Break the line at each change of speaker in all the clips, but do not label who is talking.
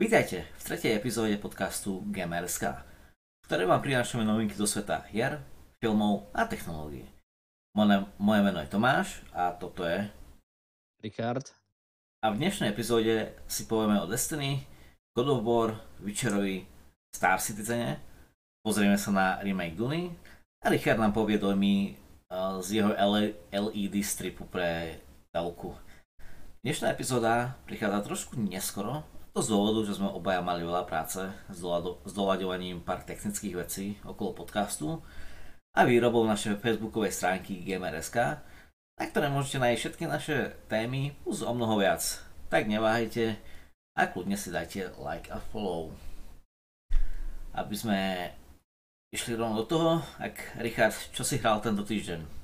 Vítajte v tretej epizóde podcastu Gamerska, v ktorej vám prinášame novinky do sveta hier, filmov a technológií. Moje, moje meno je Tomáš a toto je
Richard.
A v dnešnej epizóde si povieme o Destiny, God of War, Witcherovi, Star Citizene, pozrieme sa na remake Duny a Richard nám povie dojmy z jeho LED stripu pre telku. Dnešná epizóda prichádza trošku neskoro, to z dôvodu, že sme obaja mali veľa práce s, doľaďovaním pár technických vecí okolo podcastu a výrobou našej facebookovej stránky Gamer.sk, na ktoré môžete nájsť všetky naše témy plus o mnoho viac. Tak neváhajte a kľudne si dajte like a follow. Aby sme išli rovno do toho, ak Richard, čo si hral tento týždeň?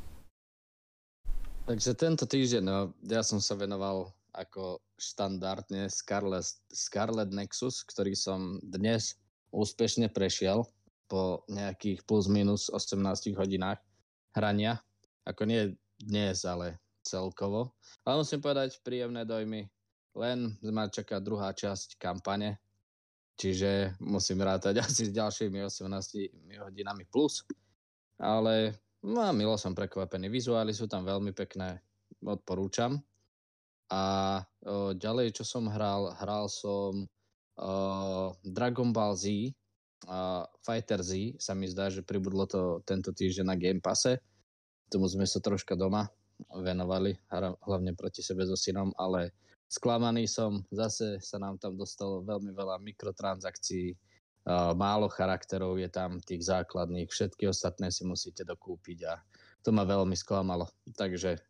Takže tento týždeň, no, ja som sa venoval ako štandardne Scarlet, Scarlet Nexus, ktorý som dnes úspešne prešiel po nejakých plus minus 18 hodinách hrania. Ako nie dnes, ale celkovo. Ale musím povedať, príjemné dojmy. Len ma čaká druhá časť kampane, čiže musím rátať asi s ďalšími 18 hodinami plus. Ale no, milo som prekvapený. Vizuály sú tam veľmi pekné, odporúčam. A o, ďalej, čo som hral, hral som o, Dragon Ball Z, a Fighter Z, sa mi zdá, že pribudlo to tento týždeň na Game Passe. Tomu sme sa troška doma venovali, hlavne proti sebe so synom, ale sklamaný som, zase sa nám tam dostalo veľmi veľa mikrotransakcií, málo charakterov je tam, tých základných, všetky ostatné si musíte dokúpiť a to ma veľmi sklamalo. Takže,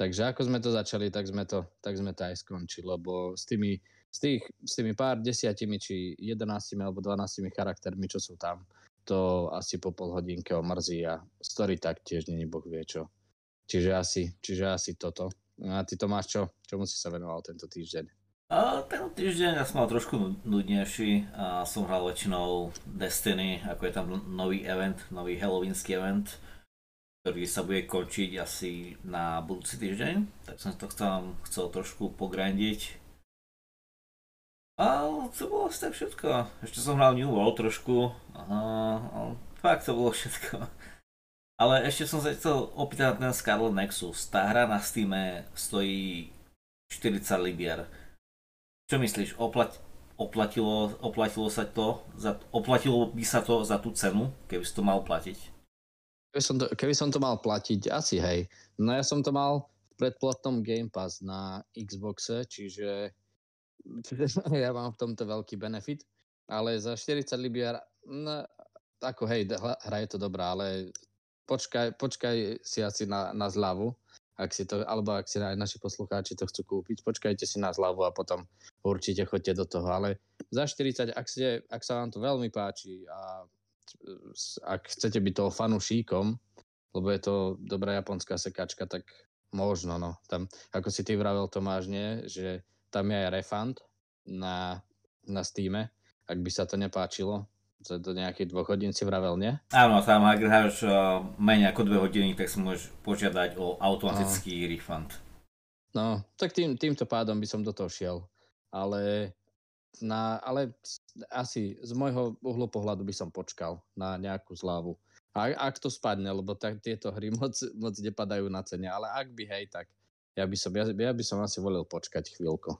takže ako sme to začali, tak sme to, tak sme to aj skončili, lebo s tými, s, tých, s tými pár desiatimi či jedenáctimi alebo dvanáctimi charaktermi, čo sú tam, to asi po pol hodinke omrzí a story tak tiež není boh vie čo. Čiže asi, čiže asi toto. A ty to máš čo? Čomu si sa venoval tento týždeň?
A ten týždeň ja som mal trošku nudnejší a som hral väčšinou Destiny, ako je tam nový event, nový halloweensky event, ktorý sa bude končiť asi na budúci týždeň, tak som to chcel, chcel trošku pograndiť a to bolo asi tak všetko. Ešte som hral New World trošku. A, a fakt to bolo všetko. Ale ešte som sa chcel opýtať na ten Scarlet Nexus. Tá hra na Steam stojí 40 libier. Čo myslíš, oplat, oplatilo, oplatilo sa to, za, oplatilo by sa to za tú cenu, keby si to mal platiť?
Keby som to, keby som to mal platiť, asi hej. No ja som to mal v predplatnom Game Pass na Xboxe, čiže ja mám v tomto veľký benefit, ale za 40 libier, no, ako hej, hra je to dobrá, ale počkaj, počkaj si asi na, na zľavu, ak si to, alebo ak si aj naši poslucháči to chcú kúpiť, počkajte si na zľavu a potom určite choďte do toho, ale za 40, ak, ste, ak sa vám to veľmi páči a ak chcete byť toho fanúšíkom, lebo je to dobrá japonská sekačka, tak možno, no. Tam, ako si ty vravel Tomáš, nie, že tam je aj refund na, na Steam, ak by sa to nepáčilo. Do nejakých dvoch hodín si vravel, nie?
Áno, tam ak hráš uh, menej ako dve hodiny, tak si môžeš požiadať o automatický no. refund.
No, tak tým, týmto pádom by som do toho šiel. Ale, na, ale asi z môjho uhlu pohľadu by som počkal na nejakú zľavu. A, ak to spadne, lebo tak, tieto hry moc, moc nepadajú na cene, ale ak by hej, tak ja by som, ja, ja by som asi volil počkať chvíľku.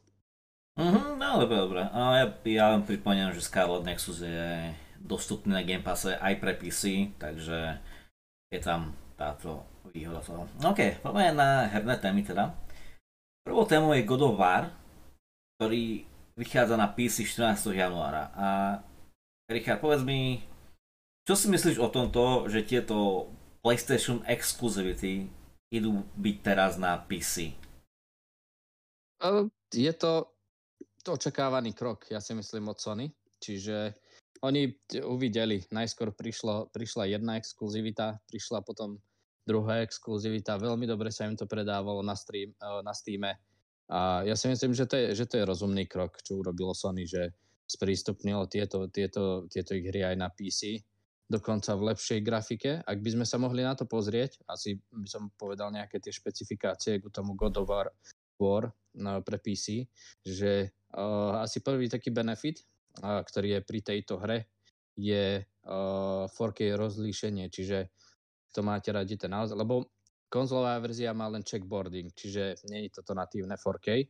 Mhm, no dobre, dobre. A ja, ja len pripomínam, že Scarlet Nexus je dostupný na Game Passe aj pre PC, takže je tam táto výhoda toho. OK, poďme na herné témy teda. Prvou témou je God of War, ktorý vychádza na PC 14. januára. A Richard, povedz mi, čo si myslíš o tomto, že tieto PlayStation Exclusivity idú byť teraz na PC?
Je to očakávaný krok, ja si myslím, od Sony. Čiže oni uvideli, najskôr prišlo, prišla jedna exkluzivita, prišla potom druhá exkluzivita, veľmi dobre sa im to predávalo na, stream, na Steame. A ja si myslím, že to, je, že to je rozumný krok, čo urobilo Sony, že sprístupnilo tieto, tieto, tieto hry aj na PC dokonca v lepšej grafike. Ak by sme sa mohli na to pozrieť, asi by som povedal nejaké tie špecifikácie k tomu God of War skôr no, pre PC, že uh, asi prvý taký benefit, uh, ktorý je pri tejto hre, je uh, 4K rozlíšenie, čiže to máte radi naozaj, lebo konzolová verzia má len checkboarding, čiže nie je toto natívne 4K,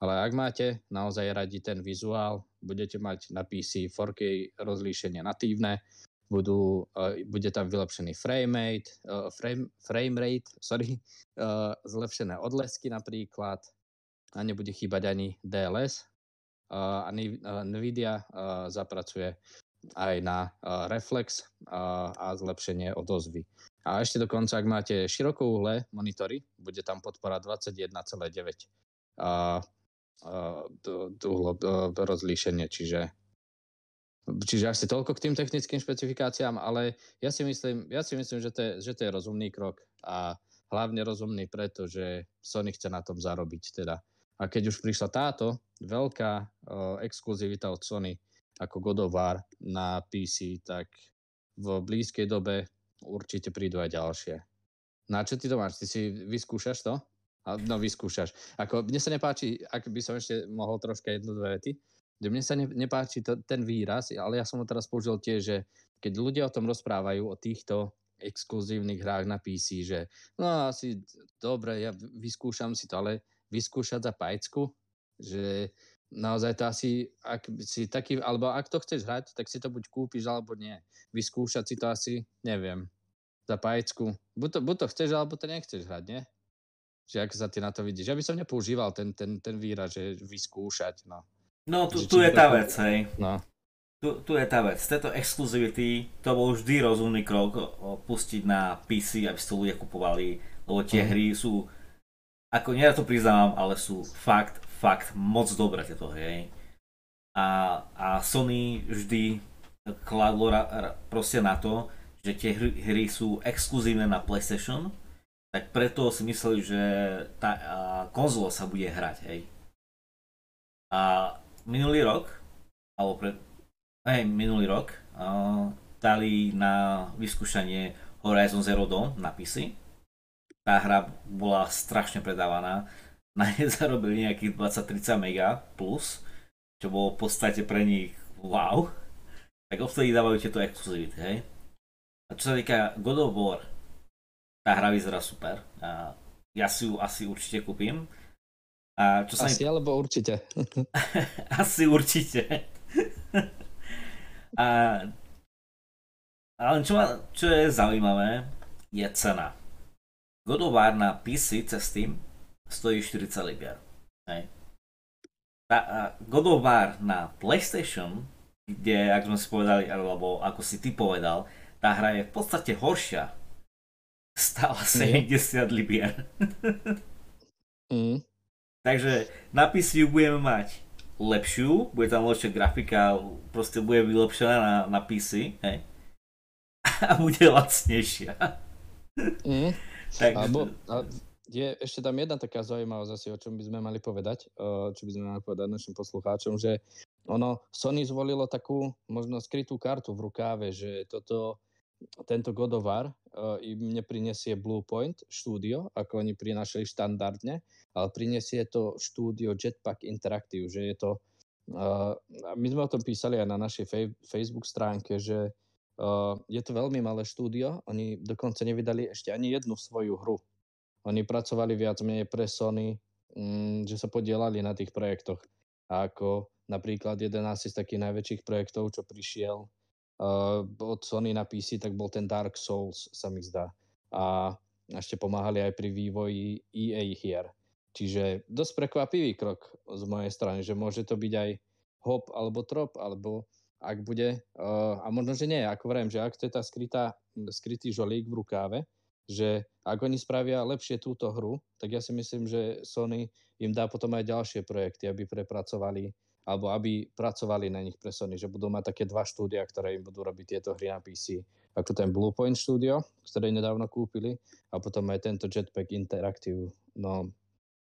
ale ak máte naozaj radi ten vizuál, budete mať na PC 4K rozlíšenie natívne, budú, uh, bude tam vylepšený frame rate, frame, frame rate sorry, uh, zlepšené odlesky napríklad a nebude chýbať ani DLS. A NVIDIA zapracuje aj na reflex a zlepšenie odozvy. A ešte dokonca, ak máte širokouhle monitory, bude tam podpora 21,9 uh, uh, rozlíšenie, čiže Čiže asi toľko k tým technickým špecifikáciám, ale ja si myslím, ja si myslím že, to je, že to je rozumný krok a hlavne rozumný preto, že Sony chce na tom zarobiť. Teda. A keď už prišla táto veľká uh, exkluzivita od Sony ako God of War na PC, tak v blízkej dobe určite prídu aj ďalšie. Na čo ty to máš? Ty si vyskúšaš to? No vyskúšaš. Ako, mne sa nepáči, ak by som ešte mohol troška jednu, dve vety, mne sa ne, nepáči to, ten výraz, ale ja som ho teraz použil tiež, že keď ľudia o tom rozprávajú, o týchto exkluzívnych hrách na PC, že no asi dobre, ja vyskúšam si to, ale vyskúšať za pajcku, že naozaj to asi, ak si taký, alebo ak to chceš hrať, tak si to buď kúpiš, alebo nie. Vyskúšať si to asi, neviem, za pajcku. Buď to, buď to chceš, alebo to nechceš hrať, nie? Že ako sa ty na to vidíš. Ja by som nepoužíval ten, ten, ten výraz, že vyskúšať, no.
No, tu, tu je tá vec, hej. No. Tu, tu je tá vec. Z tejto exkluzivity to bol vždy rozumný krok pustiť na PC, aby si to ľudia kupovali, lebo tie mm. hry sú, ako nie to priznávam, ale sú fakt, fakt moc dobré tieto hry. A, a Sony vždy kladlo proste na to, že tie hry, hry sú exkluzívne na PlayStation, tak preto si mysleli, že tá konzola sa bude hrať, hej. A minulý rok, alebo pre, hej, minulý rok, uh, dali na vyskúšanie Horizon Zero Dawn na PC. Tá hra bola strašne predávaná. Na nej zarobili nejakých 20-30 mega plus, čo bolo v podstate pre nich wow. Tak odtedy dávajú tieto exkluzivity, hej. A čo sa týka God of War, tá hra vyzerá super. A ja si ju asi určite kúpim.
A čo sa Asi mi... alebo určite.
Asi určite. a... Ale čo, ma, čo je zaujímavé, je cena. God of War na PC cez Steam stojí 40 libier. Hej. Tá, God of War na PlayStation, kde, ako sme si povedali, alebo ako si ty povedal, tá hra je v podstate horšia. Stála 70 libier. mm. Takže na PC budeme mať lepšiu, bude tam lepšia grafika, proste bude vylepšená na, na PC, hej? A bude lacnejšia.
Mm. Takže... Alebo, a je ešte tam jedna taká zaujímavosť asi, o čom by sme mali povedať, čo by sme mali povedať našim poslucháčom, že ono, Sony zvolilo takú možno skrytú kartu v rukáve, že toto tento God of War uh, im neprinesie Bluepoint štúdio, ako oni prinašali štandardne, ale prinesie to štúdio Jetpack Interactive, že je to uh, my sme o tom písali aj na našej fej- Facebook stránke, že uh, je to veľmi malé štúdio, oni dokonca nevydali ešte ani jednu svoju hru. Oni pracovali viac menej pre Sony, um, že sa podielali na tých projektoch. A ako napríklad jeden z takých najväčších projektov, čo prišiel uh, od Sony na PC, tak bol ten Dark Souls, sa mi zdá. A ešte pomáhali aj pri vývoji EA hier. Čiže dosť prekvapivý krok z mojej strany, že môže to byť aj hop alebo trop, alebo ak bude, uh, a možno, že nie, ako vrajím, že ak to je tá skrytá, skrytý žolík v rukáve, že ak oni spravia lepšie túto hru, tak ja si myslím, že Sony im dá potom aj ďalšie projekty, aby prepracovali alebo aby pracovali na nich pre Sony, že budú mať také dva štúdia, ktoré im budú robiť tieto hry na PC. Ako ten Bluepoint Studio, ktoré nedávno kúpili, a potom aj tento Jetpack Interactive. No,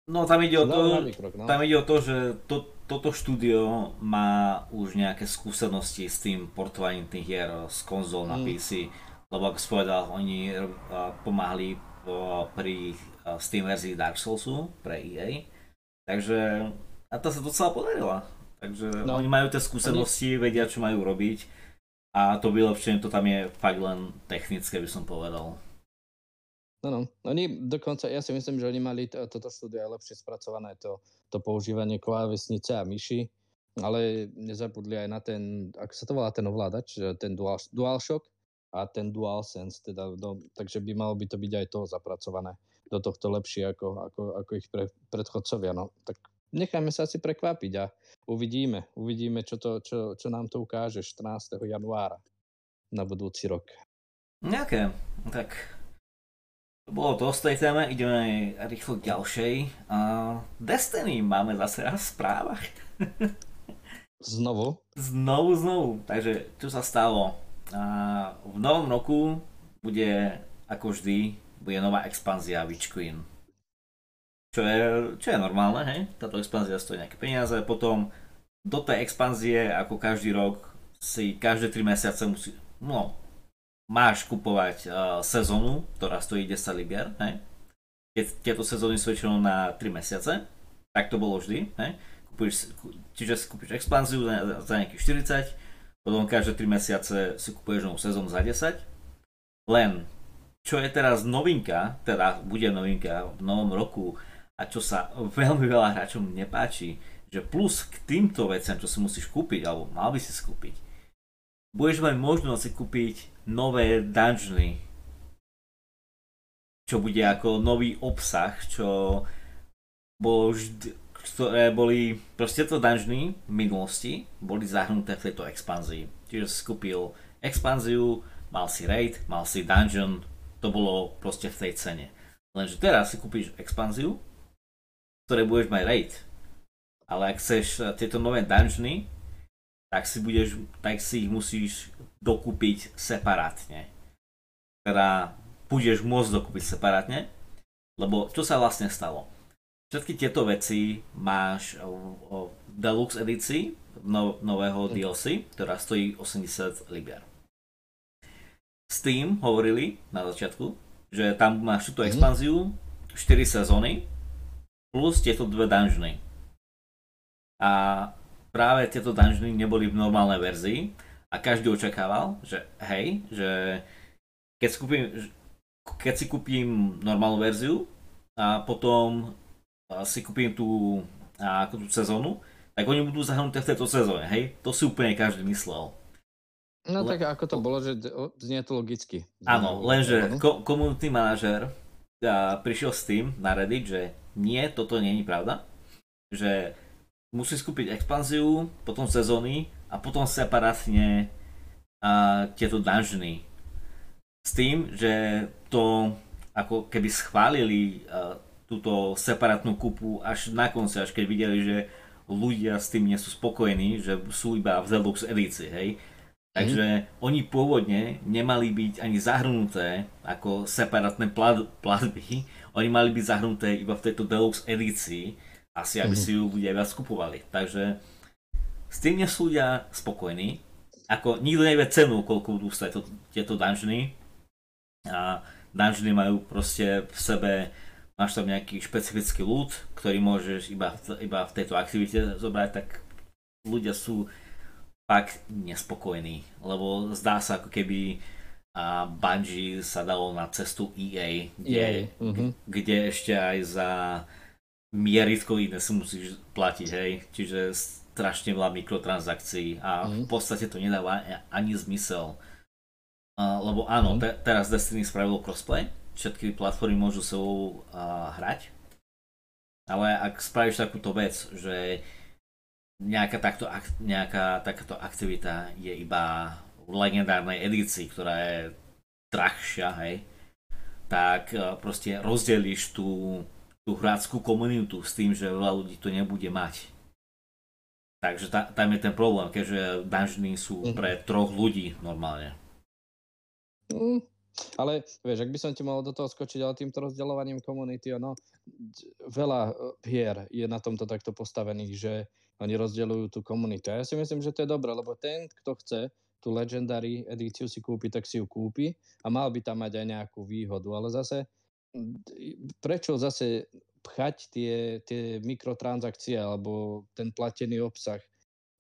no tam ide o to, krok, no. tam ide o to že to, toto štúdio má už nejaké skúsenosti s tým portovaním tých hier z konzol na mm. PC. Lebo ako spovedal, oni pomáhali pri Steam verzii Dark Soulsu pre EA Takže a to sa docela podarila. Takže no, oni majú tie skúsenosti, oni... vedia, čo majú robiť a to vylepšenie to tam je fakt len technické, by som povedal.
No, no. Oni dokonca, ja si myslím, že oni mali to, toto štúdio lepšie spracované, to, to používanie klávesnice a myši, ale nezabudli aj na ten, ako sa to volá ten ovládač, ten Dual, DualShock a ten DualSense, teda, no, takže by malo by to byť aj to zapracované do tohto lepšie ako, ako, ako ich pre, predchodcovia. No, tak necháme sa asi prekvapiť a uvidíme, uvidíme, čo, to, čo, čo nám to ukáže 14. januára na budúci rok.
Nejaké, tak bolo to z tej téme, ideme rýchlo k ďalšej. Uh, Destiny máme zase raz v správach.
Znovu?
Znovu, znovu. Takže čo sa stalo? Uh, v novom roku bude, ako vždy, bude nová expanzia Witch Queen. Čo je, čo je normálne, hej? Táto expanzia stojí nejaké peniaze. Potom do tej expanzie, ako každý rok, si každé 3 mesiace musí, no, máš kupovať uh, sezónu, ktorá stojí 10 libier, hej? Tieto sezóny sú väčšinou na 3 mesiace, tak to bolo vždy, hej? Kupuješ, čiže si kúpiš expanziu za, za nejakých 40, potom každé 3 mesiace si kupuješ novú sezónu za 10, len čo je teraz novinka, teda bude novinka v novom roku a čo sa veľmi veľa hráčom nepáči, že plus k týmto veciam, čo si musíš kúpiť, alebo mal by si skúpiť, budeš mať možnosť si kúpiť nové dungeony, čo bude ako nový obsah, čo bolo vždy, ktoré boli, proste to dungeony v minulosti boli zahrnuté v tejto expanzii. Čiže si kúpil expanziu, mal si raid, mal si dungeon, to bolo proste v tej cene. Lenže teraz si kúpiš expanziu, ktoré budeš mať raid. Ale ak chceš tieto nové dungeony, tak si, budeš, tak si ich musíš dokúpiť separátne. Teda budeš môcť dokúpiť separátne, lebo čo sa vlastne stalo? Všetky tieto veci máš v Deluxe edícii no, nového. DLC, ktorá stojí 80 libier. Steam hovorili na začiatku, že tam máš túto mhm. expanziu, 4 sezóny, plus tieto dve dungeony. A práve tieto dungeony neboli v normálnej verzii a každý očakával, že hej, že keď si kúpim, keď si kúpim normálnu verziu a potom si kúpim tú, ako tú sezónu, tak oni budú zahrnuté v tejto sezóne, hej? To si úplne každý myslel.
No Le... tak ako to bolo, že znie to logicky.
Áno, lenže ko- komunitný manažer prišiel s tým na Reddit, že nie, toto nie je pravda. Že musí skúpiť expanziu, potom sezóny a potom separátne uh, tieto dungeony. S tým, že to ako keby schválili uh, túto separátnu kúpu až na konci, až keď videli, že ľudia s tým nie sú spokojní, že sú iba v Deluxe edícii, hej. Takže mm. oni pôvodne nemali byť ani zahrnuté ako separátne platby, oni mali byť zahrnuté iba v tejto Deluxe edícii, asi aby mhm. si ju ľudia viac kupovali. Takže s tým nie sú ľudia spokojní. Ako nikto nevie cenu, koľko budú stať to, tieto dungeony. A dungeony majú proste v sebe, máš tam nejaký špecifický loot, ktorý môžeš iba, iba v tejto aktivite zobrať, tak ľudia sú fakt nespokojní, lebo zdá sa ako keby a Bungie sa dalo na cestu EA, kde, EA. Mm-hmm. kde ešte aj za mieritko iné si musíš platiť, hej. Čiže strašne veľa mikrotransakcií a mm. v podstate to nedáva ani zmysel. Uh, lebo áno, mm. te, teraz Destiny spravilo crossplay, všetky platformy môžu sa uh, hrať, ale ak spravíš takúto vec, že nejaká, takto, nejaká takáto aktivita je iba v legendárnej edícii, ktorá je drahšia, hej, tak uh, proste rozdelíš tú tú hráckú komunitu s tým, že veľa ľudí to nebude mať. Takže ta, tam je ten problém, keďže dungeony sú mm-hmm. pre troch ľudí normálne.
Mm, ale vieš, ak by som ti mohol do toho skočiť, ale týmto rozdeľovaním komunity, ono, veľa eh, hier je na tomto takto postavených, že oni rozdeľujú tú komunitu. A ja si myslím, že to je dobré, lebo ten, kto chce tú Legendary edíciu si kúpi, tak si ju kúpi a mal by tam mať aj nejakú výhodu. Ale zase prečo zase pchať tie, tie mikrotransakcie alebo ten platený obsah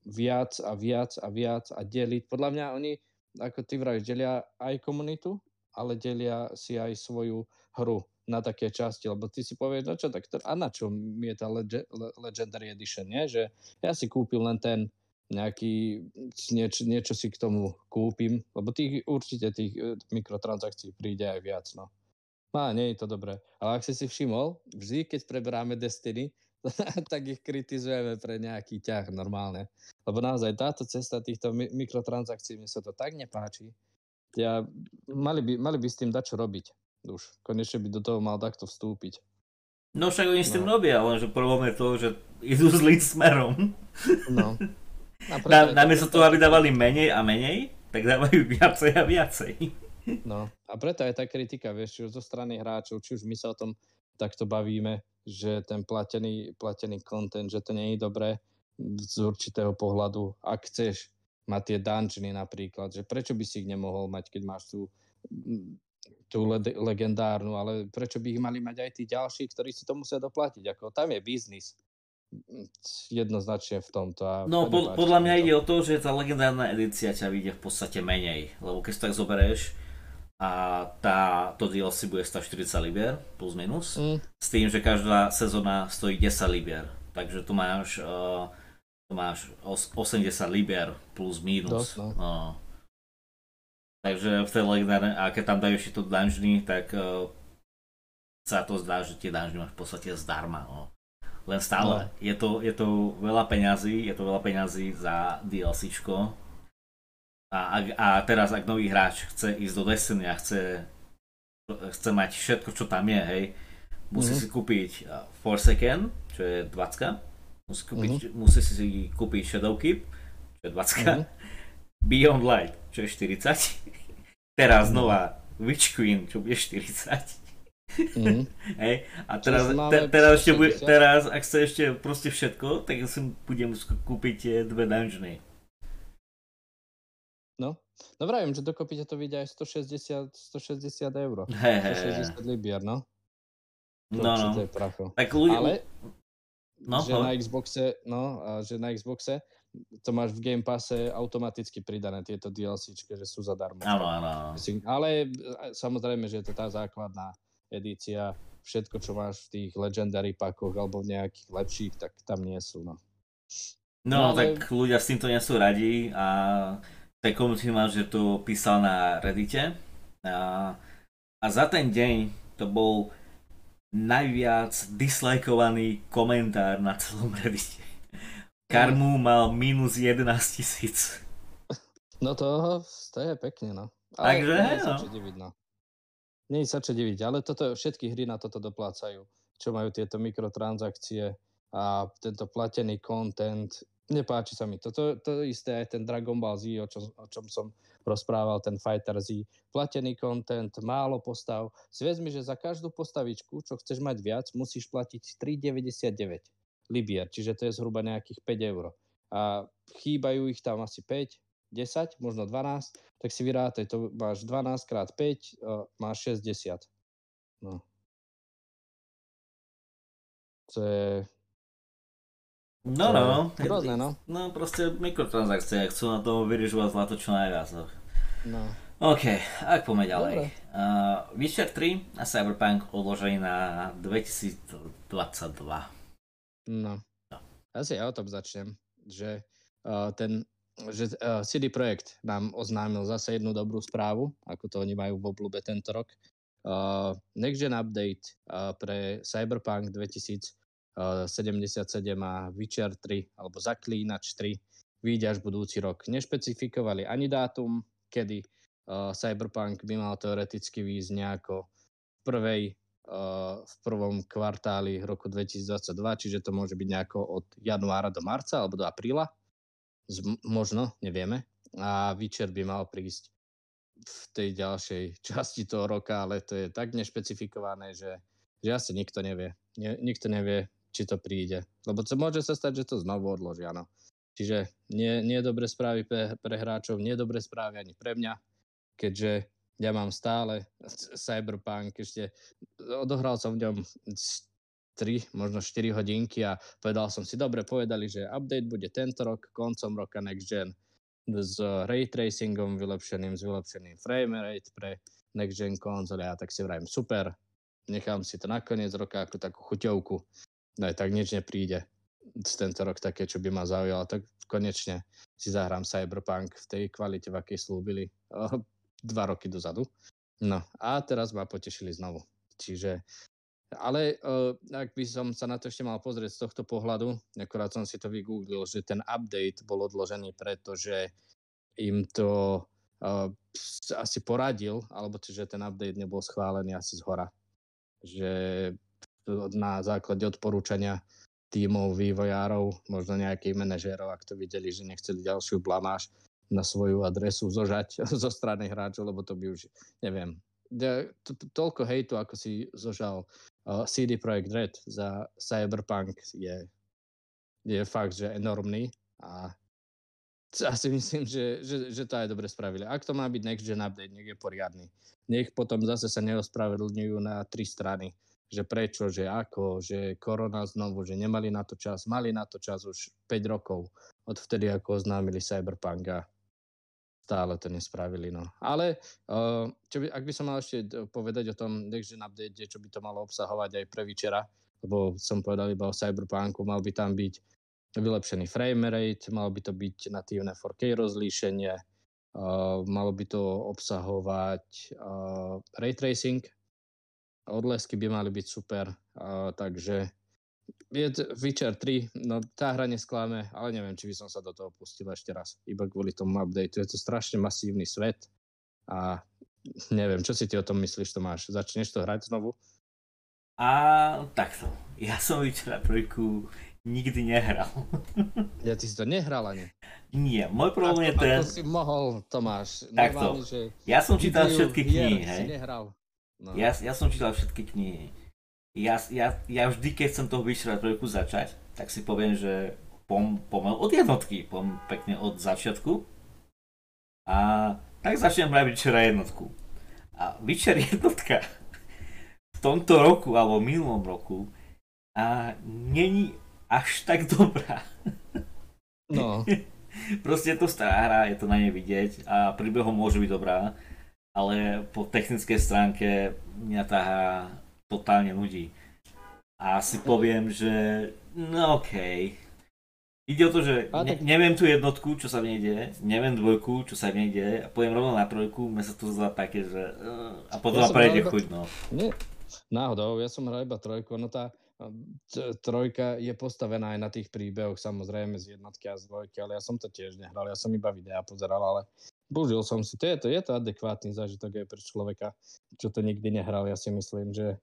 viac a viac a viac a deliť. Podľa mňa oni, ako ty vravíš, delia aj komunitu, ale delia si aj svoju hru na také časti, lebo ty si povieš, no čo, tak to, a na čo mi je tá Lege, Legendary Edition, nie? že ja si kúpil len ten nejaký, nieč, niečo si k tomu kúpim, lebo tých, určite tých e, mikrotransakcií príde aj viac, no. No, nie je to dobré. Ale ak si si všimol, vždy, keď preberáme Destiny, tak ich kritizujeme pre nejaký ťah normálne. Lebo naozaj táto cesta týchto mikrotransakcií, mne sa to tak nepáči. Ja, mali, by, mali by s tým dať čo robiť. Už konečne by do toho mal takto vstúpiť.
No však oni s tým no. robia, lenže problém je to, že idú zlým smerom. No. Na, namiesto toho, aby dávali menej a menej, tak dávajú viacej a viacej.
No a preto aj tá kritika, vieš, či už zo strany hráčov, či už my sa o tom takto bavíme, že ten platený, platený content, že to nie je dobré z určitého pohľadu. Ak chceš mať tie dungeony napríklad, že prečo by si ich nemohol mať, keď máš tú tú le- legendárnu, ale prečo by ich mali mať aj tí ďalší, ktorí si to musia doplatiť? Ako, tam je biznis jednoznačne v tomto. A
no pod, podľa mňa to. ide o to, že tá legendárna edícia ťa vyjde v podstate menej, lebo keď si tak zoberieš a tá, to DLC bude stať 40 libier plus minus, mm. s tým, že každá sezóna stojí 10 libier, takže tu máš, uh, máš 80 libier plus minus. Dosť, no. Uh, Takže v tej legendárnej, a keď tam dajú ešte to dungeony, tak uh, sa to zdá, že tie dungeony máš v podstate zdarma. No. Len stále, no. je, to, je to veľa peňazí, je to veľa peňazí za DLCčko. A, a, a teraz, ak nový hráč chce ísť do Destiny a chce, chce mať všetko, čo tam je, hej, musí mm-hmm. si kúpiť uh, Forsaken, čo je 20, musí, kúpiť, mm-hmm. musí si kúpiť Shadowkeep, čo je 20, mm-hmm. Beyond Light, čo je 40, teraz mhm. znova Witch Queen, čo bude 40. Mm. Hej, a teraz, te, teraz, ešte bude, teraz, ak chce ešte proste všetko, tak si budem kúpiť tie dve dungeony.
No, no vravím, že dokopy to vidia aj 160, 160 eur. Hey, 160 libier, no.
To no, no.
Tak ľudia... Ale, no, že na Xboxe, no, a že na Xboxe to máš v Game Passe automaticky pridané tieto DLCčky, že sú zadarmo.
Áno, áno.
Ale e, samozrejme, že je to tá základná edícia, všetko, čo máš v tých Legendary pakoch alebo v nejakých lepších, tak tam nie sú. No,
no, no ale... tak ľudia s týmto nie sú radi a tej komunity má, že to písal na Reddite a, a za ten deň to bol najviac dislajkovaný komentár na celom Reddite. Karmu mal minus 11 tisíc.
No to, to je pekne, no.
Ale Takže,
nie sa čo diviť, no. Nie sa čo diviť, ale toto, všetky hry na toto doplácajú, čo majú tieto mikrotransakcie a tento platený content. Nepáči sa mi. Toto to isté aj ten Dragon Ball Z, o čom, o čom som rozprával, ten Fighter Z. Platený content, málo postav. Si vezmi, že za každú postavičku, čo chceš mať viac, musíš platiť 3,99 libier, čiže to je zhruba nejakých 5 eur. A chýbajú ich tam asi 5, 10, možno 12, tak si vyrátaj, to máš 12 krát 5, máš 60. No. To je...
No, no.
Hrozné, no.
No, proste mikrotransakcie, chcú na tom vyrižovať zlato čo najviac. No. no. OK, ak poďme ďalej. Uh, Witcher 3 a Cyberpunk odložení na 2022.
No. no. Asi ja o tom začnem, že uh, ten že uh, CD Projekt nám oznámil zase jednu dobrú správu, ako to oni majú v oblúbe tento rok. Uh, Next Gen Update uh, pre Cyberpunk 2077 a Witcher 3 alebo Zaklínač 3 vyjde až budúci rok. Nešpecifikovali ani dátum, kedy uh, Cyberpunk by mal teoreticky výjsť nejako v prvej v prvom kvartáli roku 2022, čiže to môže byť nejako od januára do marca alebo do apríla. Z, možno, nevieme. A Witcher by mal prísť v tej ďalšej časti toho roka, ale to je tak nešpecifikované, že, že asi nikto nevie. Nie, nikto nevie, či to príde. Lebo to môže sa stať, že to znovu odložia. No. Čiže nie, nie dobré správy pre, pre hráčov, nie dobré správy ani pre mňa, keďže ja mám stále Cyberpunk, ešte odohral som v ňom 3, možno 4 hodinky a povedal som si, dobre, povedali, že update bude tento rok, koncom roka next gen s ray tracingom vylepšeným, s vylepšeným frame rate pre next gen konzole a tak si vrajím, super, nechám si to na koniec roka ako takú chuťovku. No aj tak nič nepríde z tento rok také, čo by ma zaujalo, tak konečne si zahrám Cyberpunk v tej kvalite, v akej slúbili dva roky dozadu. No a teraz ma potešili znovu. Čiže ale uh, ak by som sa na to ešte mal pozrieť z tohto pohľadu, akorát som si to vygooglil, že ten update bol odložený, pretože im to uh, asi poradil, alebo že ten update nebol schválený asi z hora. Že na základe odporúčania tímov, vývojárov, možno nejakých manažérov, ak to videli, že nechceli ďalšiu blamáž na svoju adresu zožať zo strany hráčov, lebo to by už, neviem, to, to, toľko hejtu, ako si zožal CD Projekt Red za Cyberpunk je, je fakt, že enormný a asi myslím, že, že, že to aj dobre spravili. Ak to má byť next gen update, nech je poriadny. Nech potom zase sa neospravedlňujú na tri strany, že prečo, že ako, že korona znovu, že nemali na to čas, mali na to čas už 5 rokov od vtedy, ako oznámili Cyberpunk a stále to nespravili. No. Ale uh, čo by, ak by som mal ešte povedať o tom Next Update, čo by to malo obsahovať aj pre večera, lebo som povedal iba o Cyberpunku, mal by tam byť vylepšený frame rate, malo by to byť natívne 4K rozlíšenie, uh, malo by to obsahovať ray tracing, odlesky by mali byť super, uh, takže je Witcher 3, no tá hra nesklame, ale neviem, či by som sa do toho pustil ešte raz, iba kvôli tomu update. Je to strašne masívny svet a neviem, čo si ty o tom myslíš, Tomáš? Začneš to hrať znovu?
A takto. Ja som Witcher 3 nikdy nehral.
ja ty si to nehral ani?
Nie, môj problém je ten...
Ako si mohol, Tomáš?
Takto. Normálne, že ja som čítal všetky knihy, hej?
nehral. No.
Ja, ja som čítal všetky knihy ja, ja, ja vždy, keď som toho vyšera trojku začať, tak si poviem, že pom, pomel od jednotky, pom pekne od začiatku. A tak začnem hrať Witchera jednotku. A Witcher jednotka v tomto roku, alebo v minulom roku, a není až tak dobrá.
No.
Proste je to stará hra, je to na nej vidieť a príbehom môže byť dobrá, ale po technickej stránke mňa hra totálne nudí. A si poviem, že no okej. Okay. Ide o to, že ne, neviem tú jednotku, čo sa v nej deje, neviem dvojku, čo sa v nej deje a poviem rovno na trojku, mne sa to zdá také, že uh, a potom ja prejde chuť, no.
Nie, náhodou, ja som hral iba trojku, no tá trojka je postavená aj na tých príbehoch, samozrejme z jednotky a z dvojky, ale ja som to tiež nehral, ja som iba videa pozeral, ale Božil som si, to je to, je to adekvátny zážitok aj pre človeka, čo to nikdy nehral. Ja si myslím, že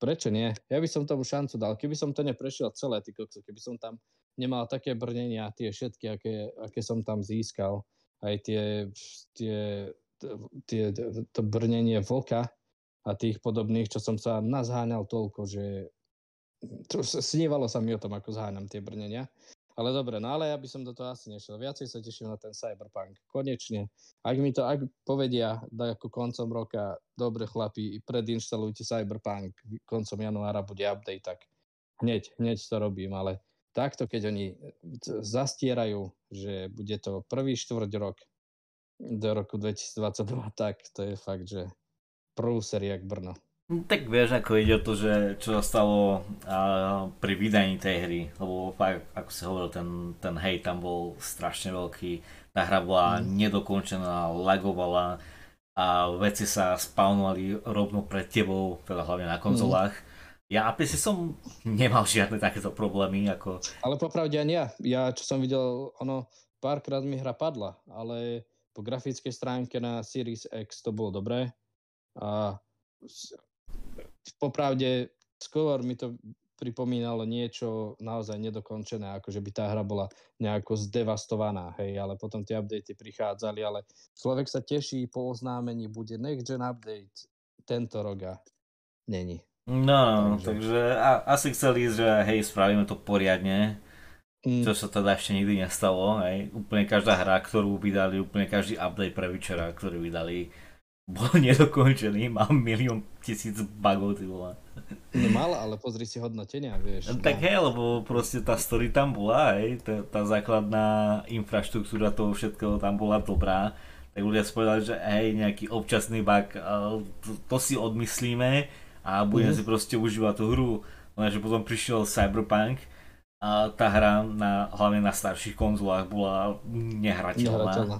prečo nie? Ja by som tomu šancu dal. Keby som to neprešiel celé, ty kokso, keby som tam nemal také brnenia, tie všetky, aké, aké som tam získal, aj tie, tie, tie, to brnenie vlka a tých podobných, čo som sa nazháňal toľko, že to snívalo sa mi o tom, ako zháňam tie brnenia. Ale dobre, no ale ja by som do toho asi nešiel. Viacej sa teším na ten Cyberpunk. Konečne. Ak mi to, ak povedia ako koncom roka, dobre chlapi, predinštalujte Cyberpunk, koncom januára bude update, tak hneď, hneď to robím, ale takto, keď oni zastierajú, že bude to prvý štvrť rok do roku 2022, tak to je fakt, že prúser jak Brno.
No, tak vieš, ako ide o to, že čo sa stalo uh, pri vydaní tej hry, lebo fakt, ako si hovoril, ten, ten hej tam bol strašne veľký, tá hra bola mm. nedokončená, lagovala a veci sa spawnovali rovno pred tebou, teda hlavne na konzolách. Mm. Ja na PC som nemal žiadne takéto problémy. Ako...
Ale popravde ani ja. Ja, čo som videl, ono, párkrát mi hra padla, ale po grafickej stránke na Series X to bolo dobré. A popravde skôr mi to pripomínalo niečo naozaj nedokončené, ako že by tá hra bola nejako zdevastovaná, hej, ale potom tie updaty prichádzali, ale človek sa teší po oznámení, bude next gen update tento rok a není.
No, takže, takže a, asi chceli ísť, že hej, spravíme to poriadne, mm. čo sa teda ešte nikdy nestalo, hej, úplne každá hra, ktorú vydali, úplne každý update pre Witchera, ktorý vydali, bol nedokončený, mal milión tisíc bugov, ty vole.
No mal, ale pozri si hodnotenia, vieš.
Tak
no.
hej, lebo proste tá story tam bola, hej, tá, tá základná infraštruktúra toho všetkého tam bola dobrá. Tak ľudia si povedali, že hej, nejaký občasný bug, to, to si odmyslíme a budeme mm-hmm. si proste užívať tú hru. Lenže potom prišiel Cyberpunk a tá hra na, hlavne na starších konzolách bola nehrateľná. nehrateľná.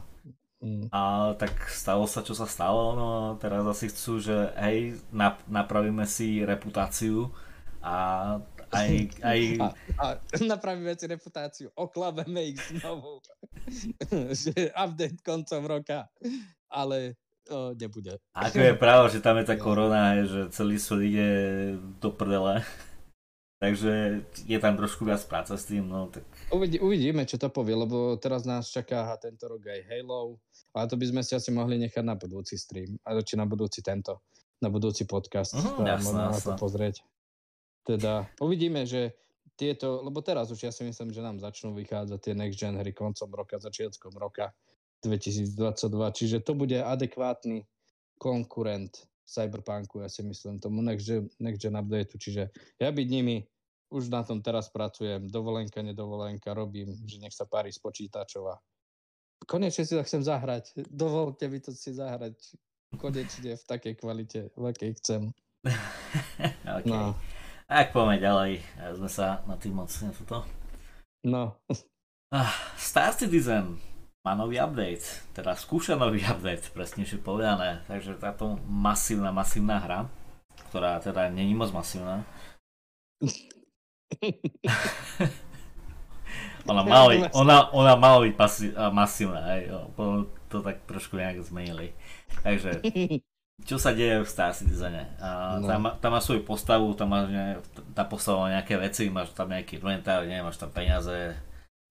Mm. A tak stalo sa, čo sa stalo, no teraz asi chcú, že hej, nap- napravíme si reputáciu a aj... aj...
A, a napravíme si reputáciu, oklabeme ich znovu, že update koncom roka, ale o, nebude.
Ako je právo, že tam je tá korona, že celý svet ide do prdele. Takže je tam trošku viac práce s tým, no tak...
Uvidí, uvidíme, čo to povie, lebo teraz nás čaká tento rok aj Halo, ale to by sme si asi mohli nechať na budúci stream, či na budúci tento, na budúci podcast. Uh-huh, jasné, jasné. to pozrieť. Teda uvidíme, že tieto, lebo teraz už ja si myslím, že nám začnú vychádzať tie next gen hry koncom roka, začiatkom roka 2022, čiže to bude adekvátny konkurent Cyberpunku, ja si myslím, tomu next gen, next gen updateu, čiže ja byť nimi už na tom teraz pracujem, dovolenka, nedovolenka, robím, že nech sa pári z počítačov a konečne si to chcem zahrať. Dovolte mi to si zahrať konečne v takej kvalite, v akej chcem.
okay. No. Tak poďme ďalej, sme sa na tým moc toto.
No.
Ah, Star Citizen má nový update, teda skúša nový update, presnejšie povedané. Takže táto masívna, masívna hra, ktorá teda není moc masívna. ona mala byť, ona, ona mala byť pasi, masívna, hej, to tak trošku nejak zmenili. Takže, čo sa deje v Star Citizene? no. tam, tam má svoju postavu, tam máš ne, tá postava nejaké veci, máš tam nejaký inventár, neviem, máš tam peniaze,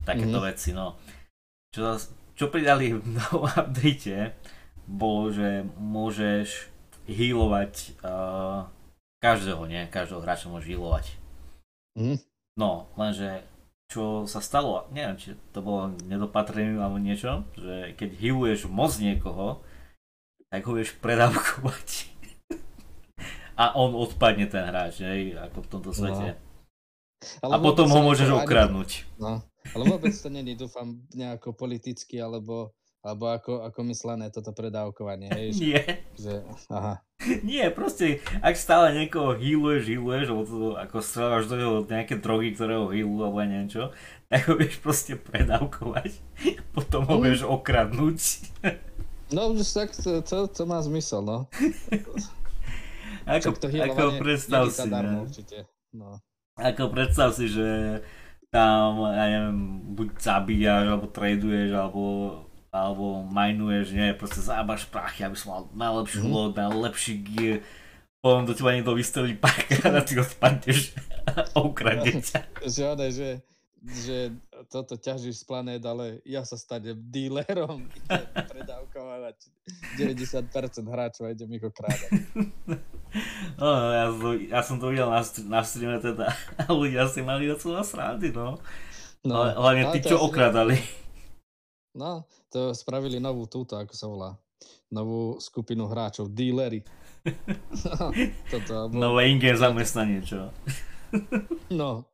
takéto mm-hmm. veci, no. Čo, čo pridali v novom update, bolo, že môžeš healovať uh, každého, nie? Každého hráča môžeš healovať. Mm. No, lenže čo sa stalo, neviem, či to bolo nedopatrením alebo niečo, že keď healuješ moc niekoho, tak ho vieš predávkovať. A on odpadne ten hráč, hej, ako v tomto svete. No. Ale a potom ho môžeš okradnúť.
No, ale vôbec to není, dúfam, nejako politicky, alebo, alebo ako, ako myslené toto predávkovanie, hej? Že,
Nie.
Že, aha.
Nie, proste, ak stále niekoho healuješ, healuješ, alebo to, ako strávaš do neho nejaké drogy, ktoré ho healujú, alebo niečo, tak ho vieš proste predávkovať, potom ho mm. vieš okradnúť.
No, už tak to, to, to má zmysel, no.
ako, to ako predstav si,
darmo, určite. No.
Ako predstav si, že tam, ja neviem, buď zabíjaš, alebo traduješ, alebo, alebo minuješ, nie, proste zábaš prachy, aby som mal najlepšiu mm-hmm. load, najlepší gear, potom do teba niekto vystrelí párkrát a ty odpadneš a ukradne ťa.
Že, že, že toto ťažíš z planét, ale ja sa stanem dílerom, predávkovať 90% hráčov a idem ich okrádať.
No, ja, ja som to videl na, na streame teda a ľudia si mali docela srandy, no. no hlavne tí, čo okradali.
No, to spravili novú túto, ako sa volá, novú skupinu hráčov, dealery.
Toto, bol... Nové inge zamestnanie, čo?
no,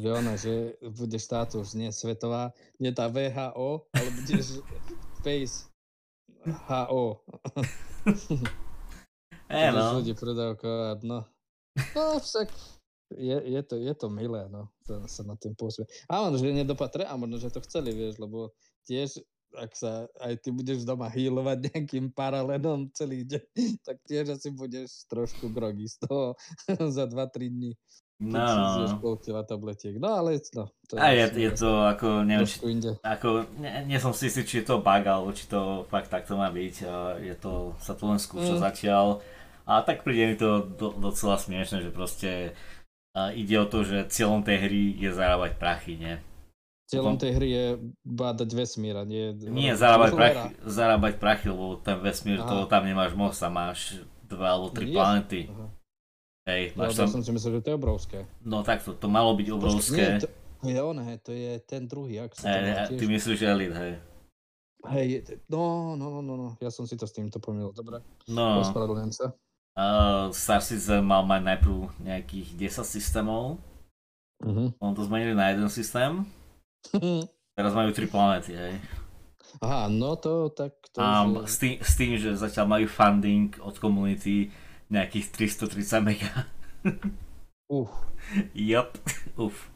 že ona, že bude status nie svetová, nie tá VHO, ale budeš Face HO.
E, no.
ľudí predávkovať, no. No však je, je, to, je to milé, no, sa, sa na tým posmie. A možno, že nedopatre, a možno, že to chceli, vieš, lebo tiež, ak sa aj ty budeš doma healovať nejakým paralenom celý deň, tak tiež asi budeš trošku grogy z toho za 2-3 dní.
No, no.
no. tabletiek. No ale no,
to a je, je to ako, neviem, či, ako, nie, nie som si istý, či je to bug, alebo či to fakt takto má byť. Je to, sa to len skúša mm. zatiaľ. A tak príde mi to do, docela smiešne, že proste uh, ide o to, že cieľom tej hry je zarábať prachy, nie?
Cieľom tej hry je bádať vesmír a nie...
Nie, zarábať prachy, zarábať prachy, lebo ten vesmír, toho tam nemáš moc a máš dva alebo tri planety. Aha. Hej,
máš tam... som si myslel, že to je obrovské.
No tak to, to malo byť obrovské. Nie,
to je on, hej, to je ten druhý, ak sa
to e, Ty myslíš Elite, hej.
Hej, no, no, no, no, no, ja som si to s týmto pomýlil, dobre.
No,
Ospravedlňujem sa.
uh, Star Citizen mal mať najprv nejakých 10 systémov,
Mhm.
on to zmenili na jeden systém, teraz majú 3 planety, hej.
Aha, no to tak to je...
s tým, s tým, že zatiaľ majú funding od komunity nejakých 330 mega.
Uh,
Yup, uf.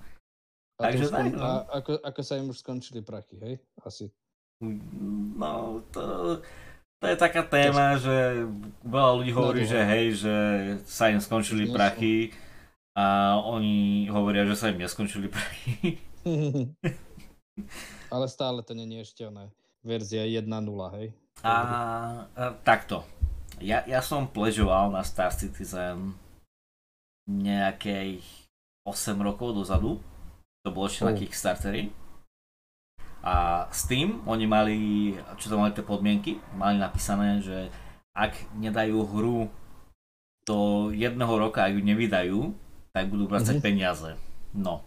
a,
Takže
to skon...
tak, no.
a ako, ako sa im už skončili prachy, hej? Asi.
No, to, to je taká téma, že veľa ľudí hovorí,
No,
že hej, že sa im skončili prachy a oni hovoria, že sa im neskončili prachy.
Ale stále to nie je ešte ona verzia 1.0, hej?
A, a takto. Ja, ja som pležoval na Star Citizen nejakých 8 rokov dozadu. To bolo ešte na
Oh.
Kickstarteri. A s tým oni mali, čo tam mali tie podmienky, mali napísané, že ak nedajú hru do jedného roka, ak ju nevydajú, tak budú vracať
Mhm.
peniaze. No.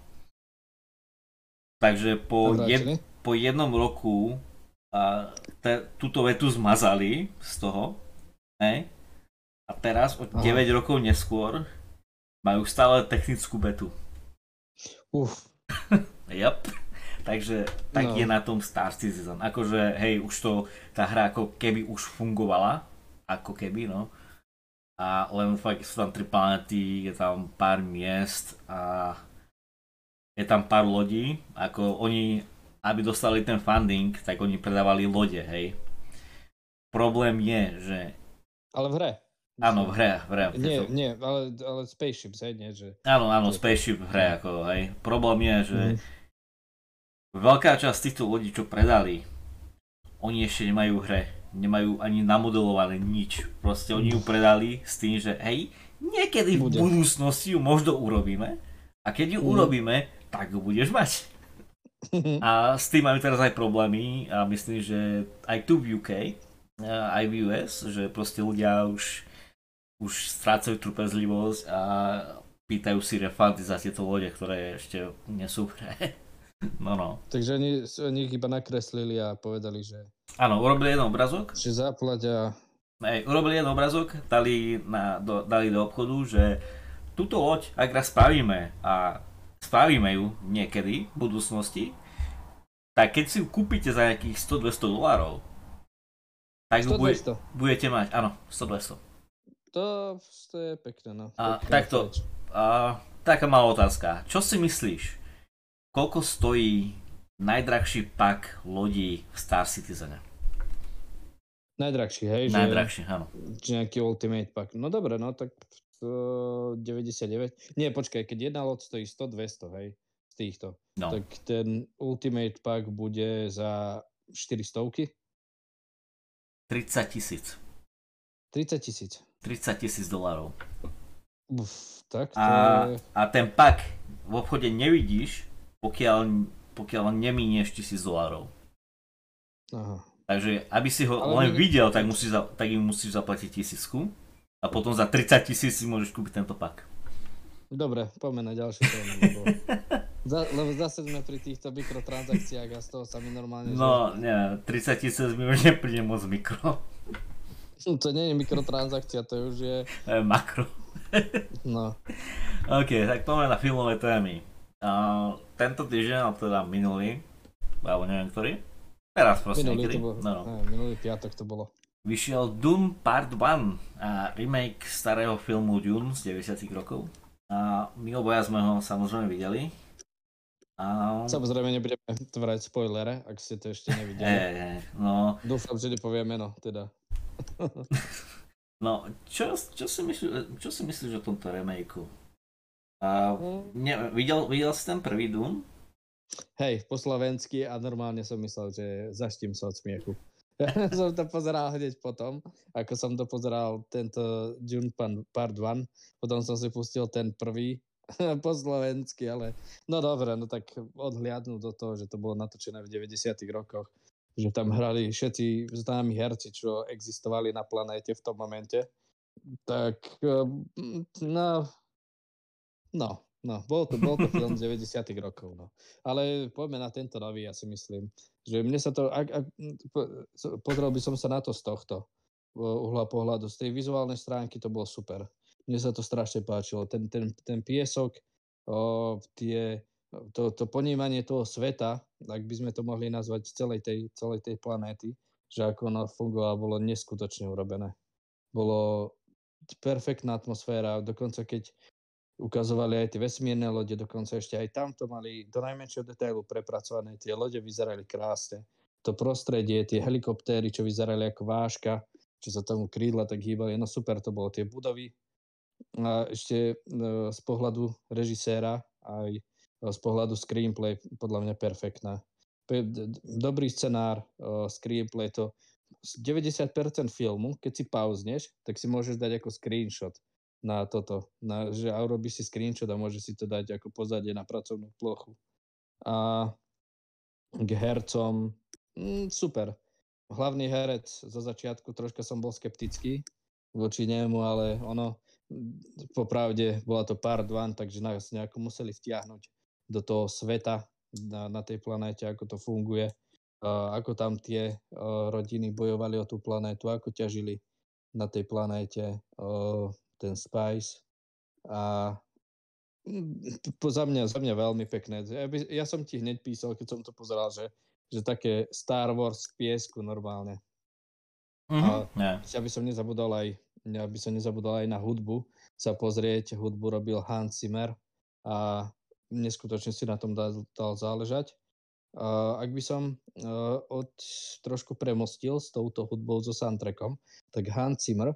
Takže po, jed, po jednom roku a te, túto vetu zmazali z toho. Ne? A teraz o
Aha.
9 rokov neskôr majú stále technickú betu.
Uf,
Yep. Takže tak
No.
je na tom Star Citizen. Akože hej, už to, tá hra ako keby už fungovala. Ako keby, no. A len fakt sú tam tri planety, je tam pár miest a je tam pár lodí. Ako oni, aby dostali ten funding, tak oni predávali lode, hej. Problém je, že
ale v hre.
áno, v hre, v hre.
Nie, nie, ale, ale spaceships, hej, nie, že...
Áno, áno, Spaceship v hre, ako, hej. Problém je, že
Mhm.
veľká časť týchto lodí, čo predali, oni ešte nemajú v hre. Nemajú ani namodelované nič. Proste oni ju predali s tým, že hej, niekedy
Bude.
v budúcnosti ju možno urobíme a keď ju
Mhm.
urobíme, tak ju budeš mať. A s tým majú teraz aj problémy a myslím, že aj tu v UK, aj v US, že proste ľudia už, už strácajú trpezlivosť a pýtajú si refundy za tieto lode, ktoré ešte nie sú v hre. No no.
Takže oni, oni ich iba nakreslili a povedali, že,
Áno, urobili jeden obrazok,
že zaplatia...
Hej, urobili jeden obrazok, dali, na, do, dali do obchodu, že túto loď, ak raz spravíme a spravíme ju niekedy v budúcnosti, tak keď si ju kúpite za nejakých 100-200 dolárov, tak ju bude,
100
budete mať, áno, 100-200.
To, to je pekné, no.
A takto. A taká malá otázka. Čo si myslíš? Koľko stojí najdrahší pak lodí v Star Citizene?
Najdrahší, hej?
Najdrahší, áno.
Že, že nejaký Ultimate Pack. No dobre, no tak to 99. Nie, počkaj, keď jedna loď stojí 100-200, hej? Z týchto.
No.
Tak ten Ultimate Pack bude za 400
30 tisíc.
30 tisíc.
30 tisíc dolárov.
Uf, tak to
A,
je...
a ten pak v obchode nevidíš, pokiaľ, pokiaľ nemínieš tisíc dolárov.
Aha.
Takže aby si ho
Ale
len
my-
videl, tak, musíš tak im musíš zaplatiť tisícku. A potom za 30 tisíc si môžeš kúpiť tento pak.
Dobre, poďme na ďalšie témy. Lebo, za, lebo zase sme pri týchto mikrotransakciách a z toho sa mi normálne...
No, nie, 30 tisíc mi už nepríde moc mikro.
To nie je mikrotransakcia, to už je...
Je makro.
No,
OK, tak poďme na filmové témy. Uh, tento týždeň, ale teda minulý, alebo neviem ktorý, teraz proste
minulý,
niekedy,
to bol,
no.
ne, minulý piatok to bolo.
vyšiel Dune Part 1 a remake starého filmu Dune z 90 rokov. A my obaja sme ho samozrejme videli. A...
Samozrejme nebudeme tvárať spoilere, ak ste to ešte nevideli.
Hey, hey, no,
Dúfam, že nepoviem meno, teda.
no čo, čo, si myslíš, čo si myslíš o tomto remakeu? A, ne, videl, videl si ten prvý Dune?
Hej, po slovensky a normálne som myslel, že zaštím sa od smiechu. Ja som to pozeral hneď potom, ako som to pozeral tento June Part 1, potom som si pustil ten prvý po slovensky, ale no dobre, no tak odhliadnúť do toho, že to bolo natočené v 90 rokoch, že tam hrali všetci známi herci, čo existovali na planéte v tom momente, tak mm, no, no, No, bol to, bol to film z 90 rokov, no. Ale poďme na tento nový, ja si myslím. Že mne sa to, ak, ak, pozrel by som sa na to z tohto uhla pohľadu. Z tej vizuálnej stránky to bolo super. Mne sa to strašne páčilo. Ten, ten, ten piesok, o, tie, to, to ponímanie toho sveta, ak by sme to mohli nazvať celej tej, celej tej planéty, že ako ono fungovalo, bolo neskutočne urobené. Bolo perfektná atmosféra, dokonca keď ukazovali aj tie vesmírne lode, dokonca ešte aj tam to mali do najmenšieho detailu prepracované, tie lode vyzerali krásne. To prostredie, tie helikoptéry, čo vyzerali ako váška, čo sa tomu krídla tak hýbali, no super to bolo, tie budovy. A ešte e, z pohľadu režiséra aj e, z pohľadu screenplay podľa mňa perfektná. Dobrý scenár, e, screenplay to 90% filmu, keď si pauzneš, tak si môžeš dať ako screenshot na toto, na, že a urobíš si screenshot a môže si to dať ako pozadie na pracovnú plochu. A k hercom, mm, super. Hlavný herec zo začiatku troška som bol skeptický voči nemu, ale ono, popravde bola to part one, takže nás nejako museli vtiahnuť do toho sveta na, na tej planéte, ako to funguje, uh, ako tam tie uh, rodiny bojovali o tú planétu, ako ťažili na tej planéte. Uh, ten Spice a mm, za mňa, za mňa veľmi pekné. Ja, by, ja som ti hneď písal, keď som to pozeral, že, že také Star Wars k piesku normálne. Mm-hmm. A yeah. ja by som nezabudol aj ja by som nezabudol aj na hudbu sa pozrieť. Hudbu robil Hans Zimmer a neskutočne si na tom dal, dal záležať. Uh, ak by som uh, od, trošku premostil s touto hudbou so soundtrackom, tak Hans Zimmer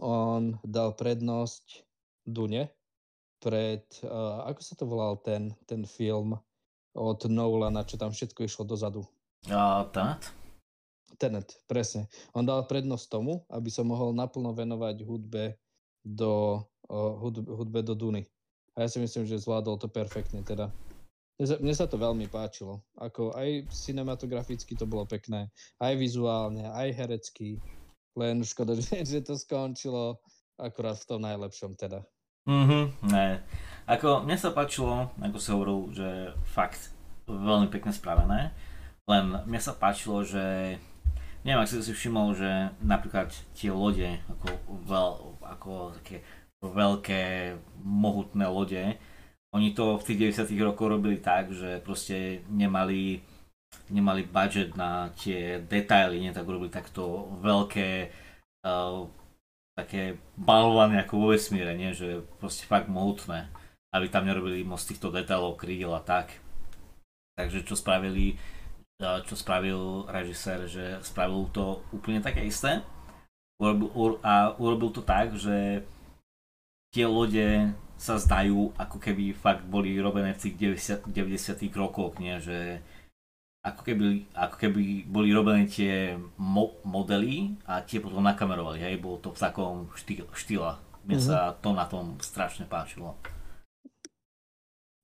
on dal prednosť Dune pred, uh, ako sa to volal ten, ten film od Nolana, čo tam všetko išlo dozadu.
Uh, Tenet?
Tenet, presne. On dal prednosť tomu, aby sa mohol naplno venovať hudbe do, uh, hudbe, hudbe do Duny. A ja si myslím, že zvládol to perfektne teda. Mne sa to veľmi páčilo. Ako aj cinematograficky to bolo pekné, aj vizuálne, aj herecky. Len škoda, že, že to skončilo akurát v tom najlepšom teda.
Mhm, ne. Ako, mne sa páčilo, ako si hovoril, že fakt veľmi pekne spravené, len mne sa páčilo, že neviem, ak si si všimol, že napríklad tie lode, ako, veľ, ako také veľké, mohutné lode, oni to v tých 90 rokoch robili tak, že proste nemali nemali budget na tie detaily, nie tak urobili takto veľké uh, také balované ako vo vesmíre, nie? že proste fakt mohutné, aby tam nerobili moc týchto detailov, krídel a tak. Takže čo spravili, čo spravil režisér, že spravil to úplne také isté urobil, a urobil to tak, že tie lode sa zdajú, ako keby fakt boli robené v tých 90, 90 rokoch, nie? že ako keby, ako keby boli robené tie mo- modely a tie potom nakamerovali, hej, bolo to v takom štýl, štýle. Mne mm-hmm. sa to na tom strašne páčilo.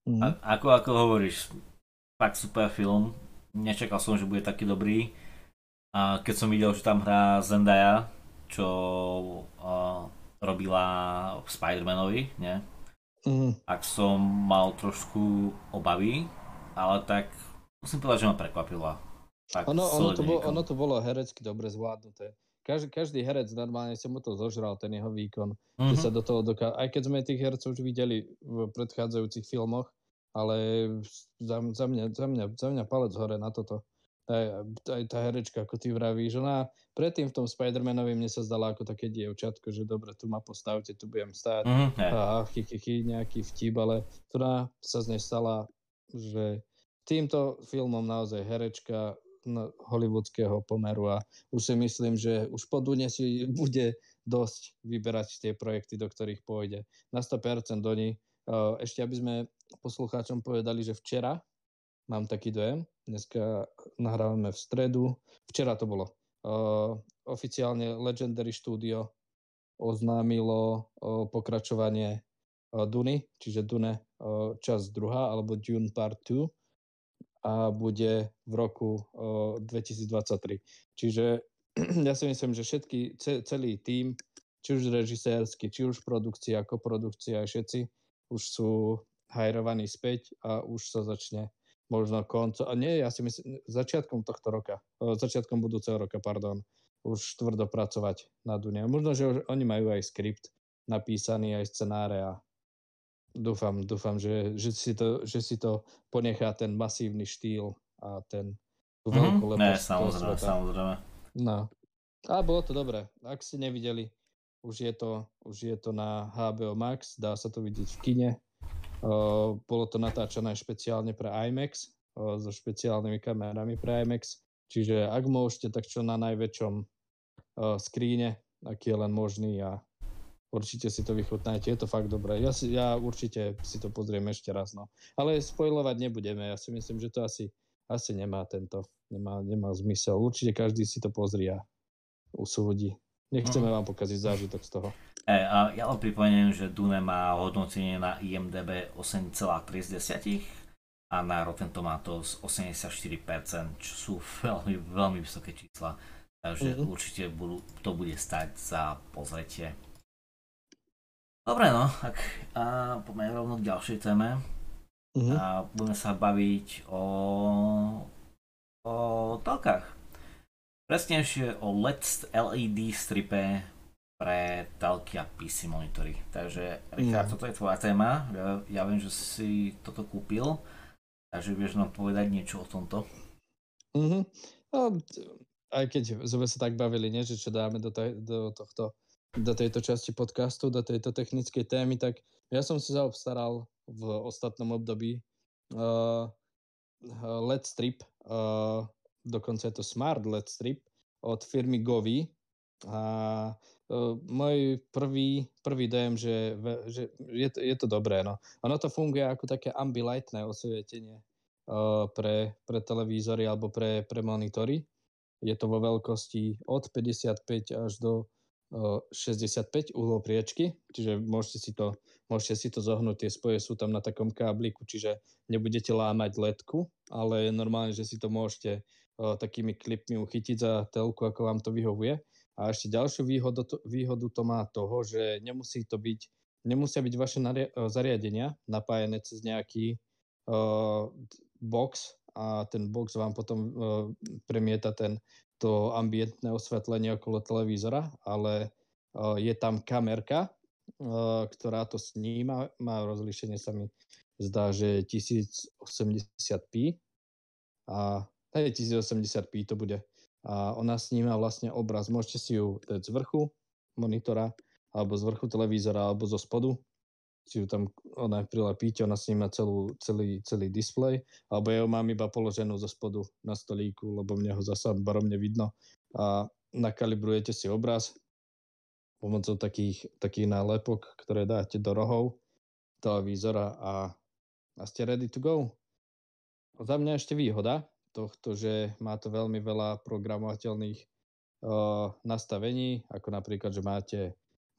Mm-hmm. A, ako, ako hovoríš, fakt super film, nečakal som, že bude taký dobrý. A keď som videl, že tam hrá Zendaya, čo uh, robila Spider-Manovi, nie? Mm. Ak som mal trošku obavy, ale tak musím povedať, že ma prekvapila.
Tak ono, ono, to bolo, ono to bolo herecky dobre zvládnuté. Každý, každý herec normálne sa mu to zožral, ten jeho výkon. Mm-hmm. Že mhm. sa do toho doká... Aj keď sme tých hercov už videli v predchádzajúcich filmoch, ale za, za, mňa, za, mňa, za mňa palec hore na toto. Aj, aj tá herečka, ako ty vravíš, ona predtým v tom Spider-Manovi mne sa zdala ako také dievčatko, že dobre, tu ma postavte, tu budem stáť. Mm, a chy, chy, chy, nejaký vtip, ale ktorá sa z nej stala, že týmto filmom naozaj herečka hollywoodského pomeru a už si myslím, že už po Dune si bude dosť vyberať tie projekty, do ktorých pôjde. Na 100% do ní. Ešte aby sme poslucháčom povedali, že včera mám taký dojem, dneska nahrávame v stredu, včera to bolo. Oficiálne Legendary Studio oznámilo pokračovanie Duny, čiže Dune čas druhá, alebo Dune Part 2 a bude v roku 2023. Čiže ja si myslím, že všetky, celý tím, či už režisérsky, či už produkcia, koprodukcia, všetci už sú hajrovaní späť a už sa začne možno konco, a nie, ja si myslím, začiatkom tohto roka, začiatkom budúceho roka, pardon, už tvrdo pracovať na Dune. Možno, že už oni majú aj skript napísaný, aj scenáre a dúfam, dúfam, že, že, si to, že si to ponechá ten masívny štýl a ten
tú mm-hmm. veľkú Ne, samozrejme, samozrejme.
No. A bolo to dobré. Ak ste nevideli, už je to, už je to na HBO Max, dá sa to vidieť v kine. Bolo to natáčané špeciálne pre IMAX, so špeciálnymi kamerami pre IMAX. Čiže ak môžete, tak čo na najväčšom uh, skríne, aký je len možný a určite si to vychutnajte. Je to fakt dobré. Ja, si, ja určite si to pozriem ešte raz. No. Ale spojovať nebudeme. Ja si myslím, že to asi, asi nemá tento, nemá, nemá zmysel. Určite každý si to pozrie a usúdi. Nechceme vám pokaziť zážitok z toho.
E, a ja len pripomeniem, že Dune má hodnotenie na IMDB 8,3 a na Rotten Tomatoes 84%, čo sú veľmi, veľmi vysoké čísla. Takže mm-hmm. určite budú, to bude stať za pozretie. Dobre no, tak a poďme rovno k ďalšej téme. Mm-hmm. A budeme sa baviť o, o telkách. Presnejšie o LED, LED stripe pre telky a PC monitory. Takže Richard, mm. toto je tvoja téma. Ja, ja viem, že si toto kúpil, takže vieš nám povedať niečo o tomto.
Mm-hmm. No, aj keď sme sa tak bavili, nie, že čo dáme do, taj, do tohto do tejto časti podcastu, do tejto technickej témy, tak ja som si zaobstaral v ostatnom období uh, LED strip uh, dokonca je to Smart LED Strip od firmy Govi. A uh, môj prvý, prvý dojem, že, že je, to, je to dobré. No. Ono to funguje ako také ambilightné osvietenie uh, pre, pre televízory alebo pre, pre monitory. Je to vo veľkosti od 55 až do 65 uhlov priečky, čiže môžete si, to, môžete si to zohnúť, tie spoje sú tam na takom kábliku, čiže nebudete lámať ledku, ale normálne, že si to môžete takými klipmi uchytiť za telku, ako vám to vyhovuje. A ešte ďalšiu výhodu to, výhodu to má toho, že nemusí to byť, nemusia byť vaše naria- zariadenia napájené cez nejaký o, box a ten box vám potom o, premieta ten to ambientné osvetlenie okolo televízora, ale je tam kamerka, ktorá to sníma, má rozlíšenie sa mi zdá, že 1080p a hej, 1080p to bude. A ona sníma vlastne obraz. Môžete si ju dať z vrchu monitora, alebo z vrchu televízora, alebo zo spodu si ju tam ona prilepíte, ona sníma celú, celý, celý displej, alebo ja ju mám iba položenú zo spodu na stolíku, lebo mne ho zasa baromne vidno a nakalibrujete si obraz pomocou takých, takých nálepok, ktoré dáte do rohov televízora a, a ste ready to go. Za mňa ešte výhoda tohto, že má to veľmi veľa programovateľných uh, nastavení, ako napríklad, že máte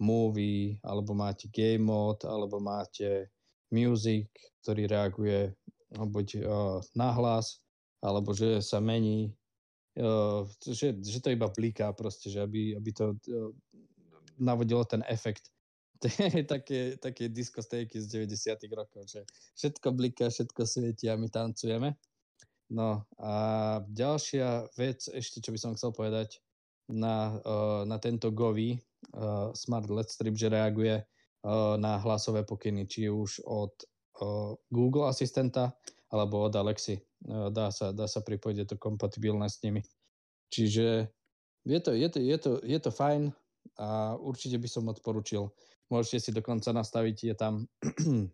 movie, alebo máte game mode, alebo máte music, ktorý reaguje no, buď uh, nahlas, alebo že sa mení, uh, že, že to iba bliká proste, že aby, aby to uh, navodilo ten efekt také, také diskostejky z 90 rokov, že všetko bliká, všetko svieti a my tancujeme. No a ďalšia vec ešte, čo by som chcel povedať na, na tento Govi, Smart LED Strip, že reaguje na hlasové pokyny, či už od Google asistenta alebo od Alexy. Dá, sa, dá sa pripojiť, je to kompatibilné s nimi. Čiže je to, je to, je to, je to fajn a určite by som odporučil. Môžete si dokonca nastaviť, je tam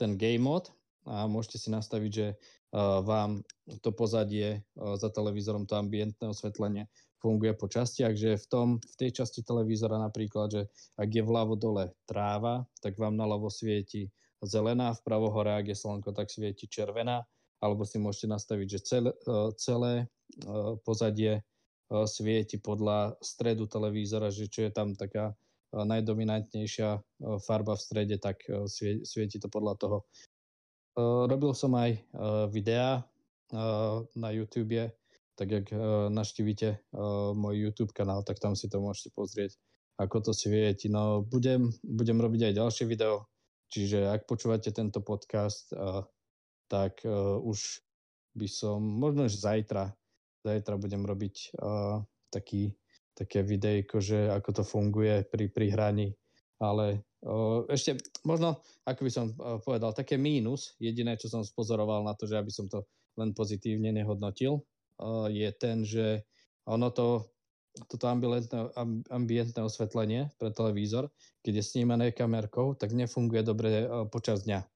ten game mode a môžete si nastaviť, že uh, vám to pozadie uh, za televízorom, to ambientné osvetlenie funguje po častiach, že v, tom, v tej časti televízora napríklad, že ak je vľavo dole tráva, tak vám naľavo svieti zelená, vpravo hore, ak je slnko, tak svieti červená, alebo si môžete nastaviť, že celé, celé pozadie svieti podľa stredu televízora, že čo je tam taká najdominantnejšia farba v strede, tak svieti to podľa toho. Robil som aj videá na YouTube, tak jak naštívite môj YouTube kanál, tak tam si to môžete pozrieť, ako to svieti. No budem, budem robiť aj ďalšie video Čiže ak počúvate tento podcast, tak už by som, možno už zajtra, zajtra budem robiť taký, také videjko, že ako to funguje pri, pri ale ešte možno, ako by som povedal, také mínus, jediné, čo som spozoroval na to, že aby som to len pozitívne nehodnotil, je ten, že ono to toto ambientné, ambientné osvetlenie pre televízor, keď je snímané kamerkou, tak nefunguje dobre počas dňa.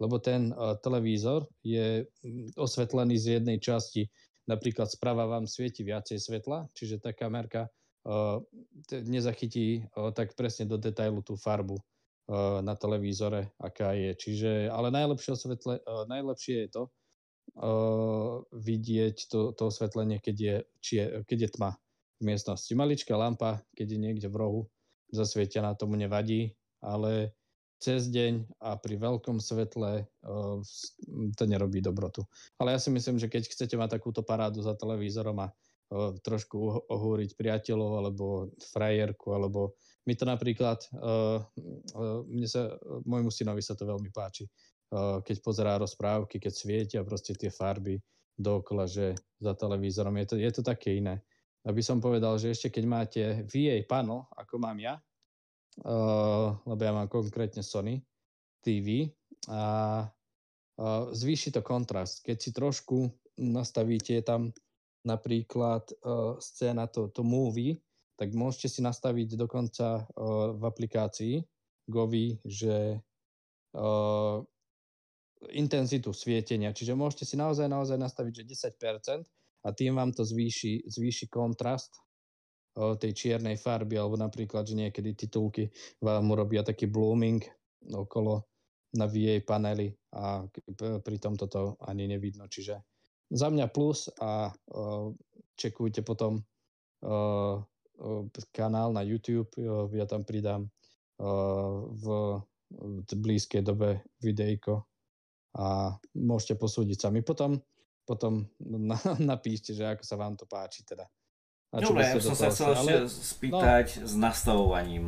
Lebo ten televízor je osvetlený z jednej časti, napríklad sprava vám svieti viacej svetla, čiže tá kamerka nezachytí tak presne do detailu tú farbu na televízore, aká je. Čiže, ale najlepšie, osvetle, najlepšie je to vidieť to, to osvetlenie, keď je, je, keď je tma v miestnosti. Maličká lampa, keď je niekde v rohu zasvietená, tomu nevadí, ale cez deň a pri veľkom svetle to nerobí dobrotu. Ale ja si myslím, že keď chcete mať takúto parádu za televízorom a trošku ohúriť priateľov alebo frajerku, alebo mi to napríklad, mne sa, môjmu synovi sa to veľmi páči, keď pozerá rozprávky, keď svietia proste tie farby dookola, že za televízorom je to, je to také iné aby som povedal, že ešte keď máte VA panel, ako mám ja, lebo ja mám konkrétne Sony TV, a zvýši to kontrast. Keď si trošku nastavíte tam napríklad uh, scéna to, to movie, tak môžete si nastaviť dokonca uh, v aplikácii Govi, že uh, intenzitu svietenia. Čiže môžete si naozaj, naozaj nastaviť, že 10% a tým vám to zvýši, zvýši kontrast o, tej čiernej farby, alebo napríklad, že niekedy titulky vám urobia taký blooming okolo na VA panely a pri tom toto ani nevidno. Čiže za mňa plus a o, čekujte potom o, o, kanál na YouTube, o, ja tam pridám o, v, v blízkej dobe videjko a môžete posúdiť sami. Potom potom na, napíšte, že ako sa vám to páči teda.
A Dobre, ja som sa chcel ešte ale... spýtať no. s nastavovaním,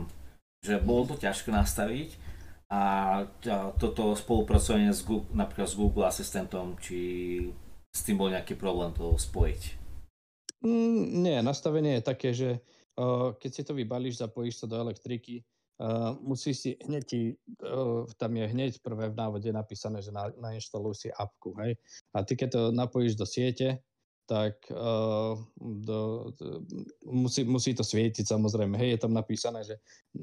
že bolo to ťažké nastaviť a toto spolupracovanie s Google, napríklad s Google Asistentom, či s tým bol nejaký problém to spojiť?
Mm, nie, nastavenie je také, že uh, keď si to vybalíš, zapojíš sa do elektriky, Uh, musíš si hneď uh, tam je hneď prvé v návode napísané, že na, nainštaluj si apku, hej. A ty keď to napojíš do siete, tak uh, do, do, musí, musí to svietiť samozrejme. Hej, je tam napísané, že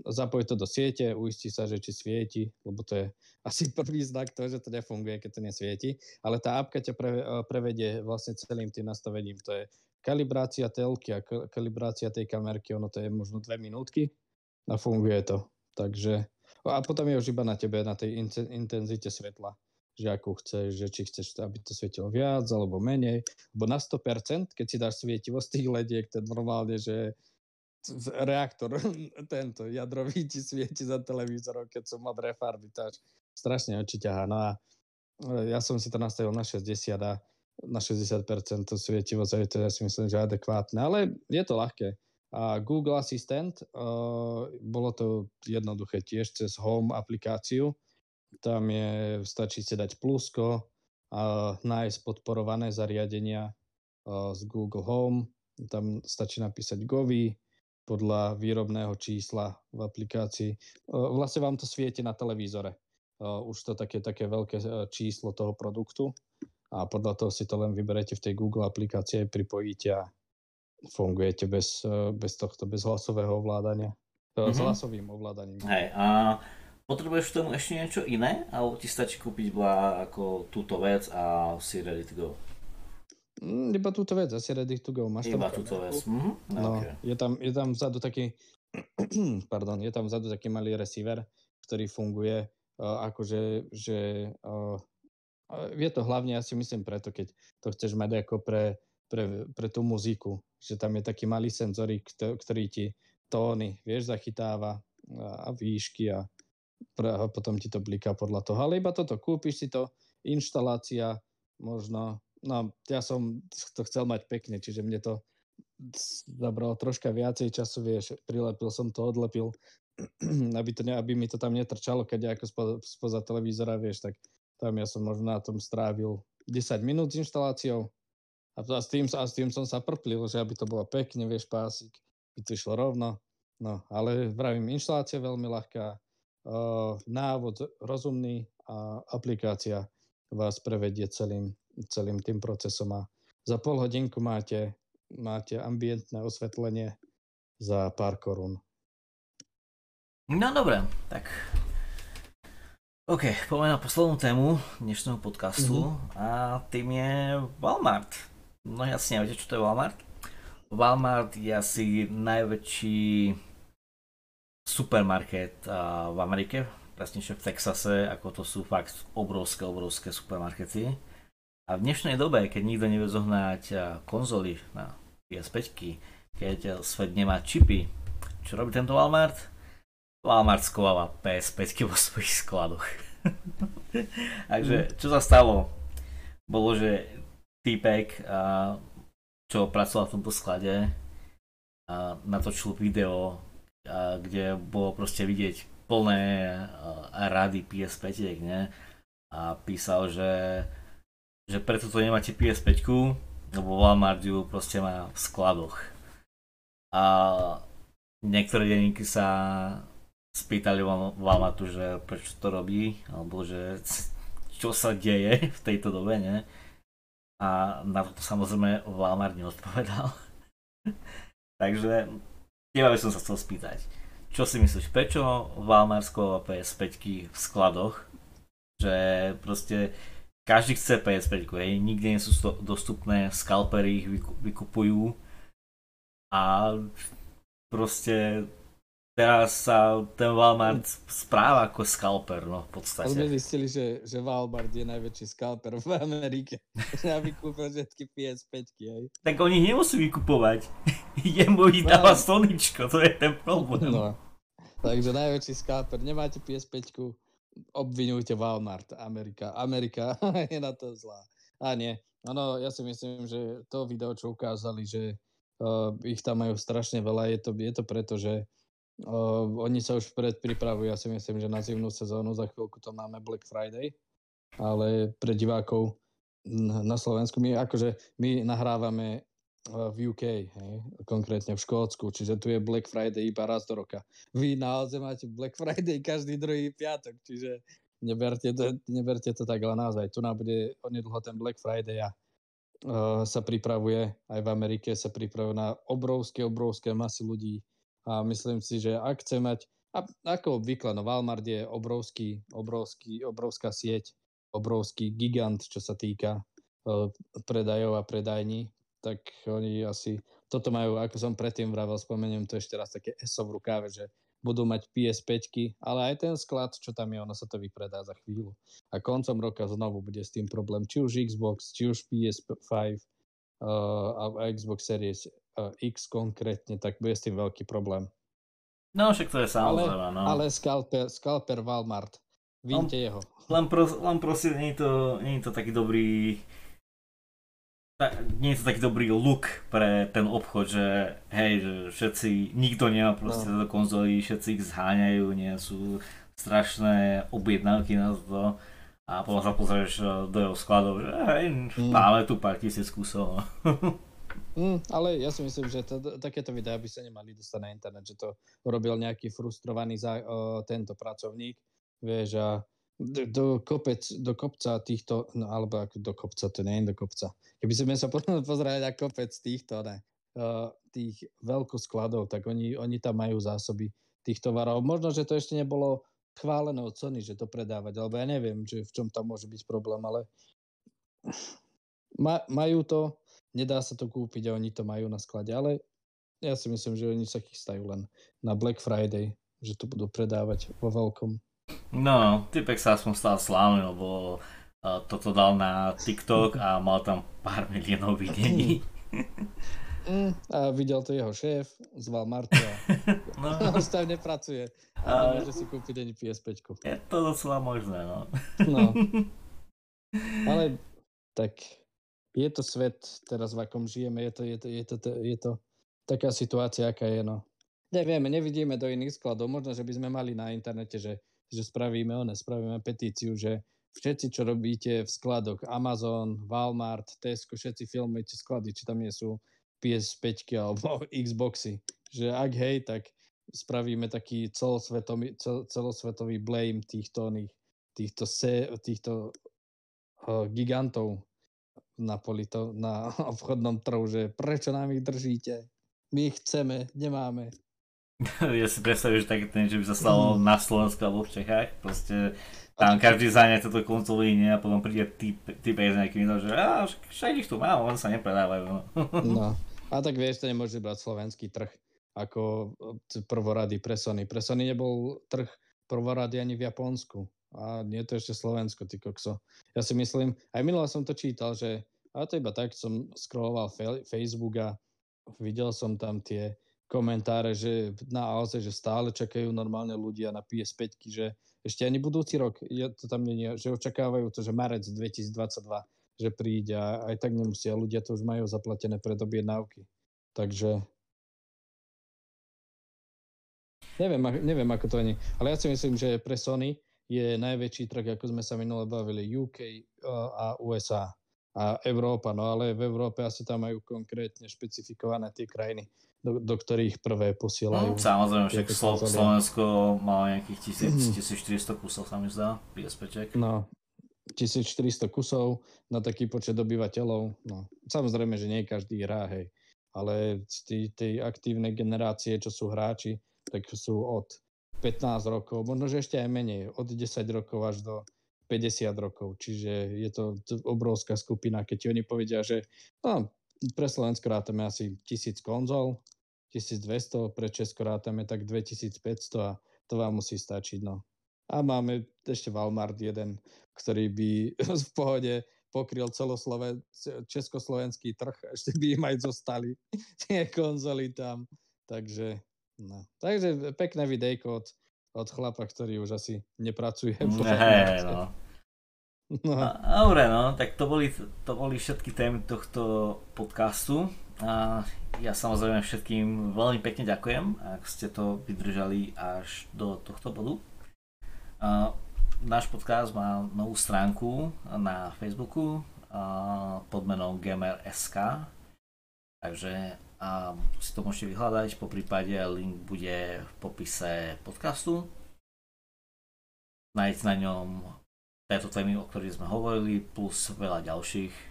zapoj to do siete, uistí sa, že či svieti, lebo to je asi prvý znak toho, že to nefunguje, keď to nesvieti. Ale tá apka ťa pre, prevedie vlastne celým tým nastavením. To je kalibrácia telky a kalibrácia tej kamerky, ono to je možno dve minútky a funguje to. Takže, a potom je už iba na tebe, na tej intenzite svetla, že ako chceš, že či chceš, aby to svietilo viac alebo menej, lebo na 100%, keď si dáš svietivo z tých lediek, to normálne, že reaktor, tento jadrový ti svieti za televízorom, keď sú modré farby, to až strašne oči ťahá. No a e, ja som si to nastavil na 60 a na 60% to svietivo, to ja si myslím, že adekvátne, ale je to ľahké. A Google Assistant, uh, bolo to jednoduché tiež cez Home aplikáciu. Tam je, stačí si dať plusko a nájsť podporované zariadenia uh, z Google Home. Tam stačí napísať Govi podľa výrobného čísla v aplikácii. Uh, vlastne vám to svieti na televízore. Uh, už to také, také veľké číslo toho produktu a podľa toho si to len vyberete v tej Google aplikácii, pripojíte a fungujete bez, eh, bez tohto, bez hlasového ovládania. Mm-hmm. S hlasovým ovládaním.
Hej, a potrebuješ k tomu ešte niečo iné? Alebo ti stačí kúpiť bla ako túto vec a si ready to go?
Mm, iba túto vec, asi ready to go.
Máš iba túto vec. Mm-hmm.
No, okay. je, tam, je tam vzadu taký pardon, je tam vzadu taký malý receiver, ktorý funguje uh, akože, že uh, je to hlavne, ja si myslím, preto, keď to chceš mať ako pre pre, pre tú muziku, že tam je taký malý senzorik, ktorý ti tóny, vieš, zachytáva a, a výšky a, a potom ti to bliká podľa toho. Ale iba toto, kúpiš si to, inštalácia, možno, no ja som to chcel mať pekne, čiže mne to zabralo troška viacej času, vieš, prilepil som to, odlepil aby, to ne, aby mi to tam netrčalo, keď ako spo, spoza televízora, vieš, tak tam ja som možno na tom strávil 10 minút s inštaláciou a, a, s tým, a s tým som sa prplil, že aby to bolo pekne, vieš, pásik, by to išlo rovno. No, ale vravím, inštalácia veľmi ľahká, návod rozumný a aplikácia vás prevedie celým, celým tým procesom a za pol hodinku máte, máte ambientné osvetlenie za pár korún.
No dobre, tak OK, poďme na poslednú tému dnešného podcastu mm-hmm. a tým je Walmart. No jasne neviete, čo to je Walmart? Walmart je asi najväčší supermarket uh, v Amerike, presnejšie v Texase, ako to sú fakt obrovské, obrovské supermarkety. A v dnešnej dobe, keď nikto nevie zohnať konzoly na PS5, keď svet nemá čipy, čo robí tento Walmart? Walmart schováva PS5 vo svojich skladoch. Takže mhm. čo sa stalo? Bolo, že týpek, čo pracoval v tomto sklade, natočil video, kde bolo proste vidieť plné rady PS5, ne? A písal, že, že preto to nemáte PS5, lebo Walmart ju proste má v skladoch. A niektoré denníky sa spýtali Walmartu, že prečo to robí, alebo že čo sa deje v tejto dobe, ne? A na to samozrejme Walmart neodpovedal. Takže teba by som sa chcel spýtať. Čo si myslíš, prečo Walmart schováva PS5 v skladoch? Že proste každý chce PS5, hej, nikde nie sú dostupné, skalpery ich vykupujú a proste teraz sa ten Walmart správa ako skalper, no v podstate.
Sme zistili, že, že Walmart je najväčší skalper v Amerike. Aby kúpil všetky PS5, aj.
Tak oni nemusí vykupovať. Jemu ich no. dáva Soničko, to je ten problém. No.
Takže najväčší skalper. Nemáte PS5, obvinujte Walmart. Amerika. Amerika je na to zlá. A nie. Áno, ja si myslím, že to video, čo ukázali, že uh, ich tam majú strašne veľa, je to, je to preto, že Uh, oni sa už predpripravujú, ja si myslím, že na zimnú sezónu, za chvíľku to máme Black Friday, ale pre divákov na Slovensku, my akože my nahrávame v UK, hej, konkrétne v Škótsku, čiže tu je Black Friday iba raz do roka. Vy naozaj máte Black Friday každý druhý piatok, čiže neberte to, neberte to tak, ale naozaj, tu nám bude onedlho ten Black Friday a uh, sa pripravuje, aj v Amerike sa pripravuje na obrovské, obrovské masy ľudí, a myslím si, že ak chce mať, a ako obvykle, no Walmart je obrovský, obrovský, obrovská sieť, obrovský gigant, čo sa týka uh, predajov a predajní, tak oni asi, toto majú, ako som predtým vravel, spomeniem to ešte raz také ESO v rukáve, že budú mať PS5, ale aj ten sklad, čo tam je, ono sa to vypredá za chvíľu. A koncom roka znovu bude s tým problém, či už Xbox, či už PS5 uh, a Xbox Series X konkrétne, tak bude s tým veľký problém.
No však to je samozrejme,
no. Ale Scalper, Scalper Walmart, vínte jeho.
Len, pros, len prosím, nie je, to, nie je to taký dobrý nie je to taký dobrý look pre ten obchod, že hej, že všetci, nikto nemá proste no. konzoly, všetci ich zháňajú, nie sú strašné objednávky na to a potom sa pozrieš eh, do jeho skladov, že hej, mm. máme tu pár tisíc kusov.
Mm, ale ja si myslím, že to, takéto videá by sa nemali dostať na internet, že to robil nejaký frustrovaný za, o, tento pracovník, vieš, a do, kopec, do kopca týchto, no alebo ako do kopca, to nie je do kopca. Keby sme sa pozerali na kopec týchto, ne, uh, tých veľkoskladov, tak oni, oni tam majú zásoby tých tovarov. Možno, že to ešte nebolo chválené od Sony, že to predávať, alebo ja neviem, že v čom tam môže byť problém, ale ma, majú to, nedá sa to kúpiť a oni to majú na sklade, ale ja si myslím, že oni sa chystajú len na Black Friday, že to budú predávať vo veľkom.
No, typek sa aspoň stal slávny, lebo uh, toto dal na TikTok a mal tam pár miliónov videní.
Mm, a videl to jeho šéf, zval Marta no. už tam nepracuje a nemôže si kúpiť ani PS5.
Je to docela možné, no.
no. Ale tak je to svet teraz, v akom žijeme, je to, je to, je to, je to taká situácia, aká je, no. Nevieme, nevidíme do iných skladov. Možno, že by sme mali na internete, že, že spravíme one, spravíme petíciu, že všetci, čo robíte v skladoch, Amazon, Walmart, Tesco, všetci filmujete sklady, či tam nie sú PS5 alebo Xboxy. Že ak hej, tak spravíme taký celosvetový, cel, celosvetový blame týchto, týchto, se, týchto uh, gigantov na, polito, na obchodnom trhu, že prečo nám ich držíte? My ich chceme, nemáme.
ja si predstavím, že také ten, že by sa stalo mm. na Slovensku alebo v Čechách, proste tam každý zania toto konzolí nie, a potom príde typ, typ s nejakým že a však ich tu mám, on sa nepredávajú. No.
no. A tak vieš, to nemôže brať slovenský trh ako e, prvorady pre Sony. Pre Sony nebol trh prvorady ani v Japonsku. A nie je to ešte Slovensko, ty kokso. Ja si myslím, aj minule som to čítal, že a to iba tak som scrolloval Facebook a videl som tam tie komentáre, že na AOZ, že stále čakajú normálne ľudia na PS5, že ešte ani budúci rok, je to tam nie, že očakávajú to, že marec 2022, že príde a aj tak nemusia, ľudia to už majú zaplatené pred objednávky. Takže neviem, neviem ako to ani, ale ja si myslím, že pre Sony je najväčší trh, ako sme sa minule bavili, UK a USA a Európa, no ale v Európe asi tam majú konkrétne špecifikované tie krajiny, do, do ktorých prvé posielajú.
No, samozrejme, však Slo- Slovensko má nejakých 1000, 1400 kusov, sa mi zdá, PSP.
No, 1400 kusov na taký počet obyvateľov. No, samozrejme, že nie každý hrá, hej, ale z tej aktívnej generácie, čo sú hráči, tak sú od 15 rokov, možno že ešte aj menej, od 10 rokov až do 50 rokov, čiže je to obrovská skupina. Keď ti oni povedia, že no, pre Slovensko rátame asi 1000 konzol, 1200, pre Česko rátame tak 2500 a to vám musí stačiť. No. A máme ešte Walmart jeden, ktorý by v pohode pokryl celosloven, československý trh, ešte by im aj zostali tie konzoly tam. Takže, no. Takže pekné videjko od od chlapa, ktorý už asi nepracuje.
Hey, no. No. Dobre, no, tak to boli, to boli všetky témy tohto podcastu. Ja samozrejme všetkým veľmi pekne ďakujem, ak ste to vydržali až do tohto bodu. Náš podcast má novú stránku na Facebooku pod menom Gamer.sk takže si to môžete vyhľadať, po prípade link bude v popise podcastu. Nájsť na ňom tieto témy, o ktorých sme hovorili, plus veľa ďalších.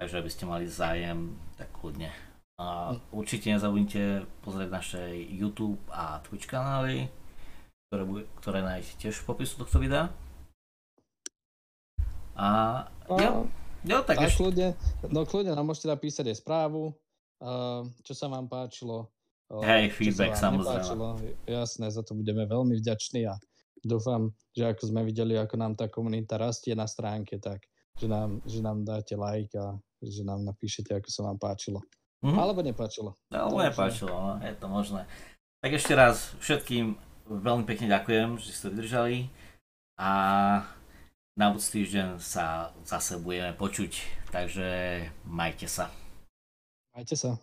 Takže aby ste mali zájem, tak kľudne. A určite nezabudnite pozrieť naše YouTube a Twitch kanály, ktoré, ktoré nájdete tiež v popisu tohto videa. A jo, jo tak,
tak ešte... kľudne, no kľudne nám môžete napísať aj správu, čo sa vám páčilo.
Hej, feedback sa samozrejme. Nepáčilo.
Jasné, za to budeme veľmi vďační a dúfam, že ako sme videli, ako nám tá komunita rastie na stránke, tak že nám, že nám dáte like a že nám napíšete, ako sa vám páčilo. Mm-hmm. Alebo nepáčilo.
Alebo nepáčilo, no, je to možné. Tak ešte raz všetkým veľmi pekne ďakujem, že ste vydržali a na budúci týždeň sa zase budeme počuť, takže majte sa.
Majte sa.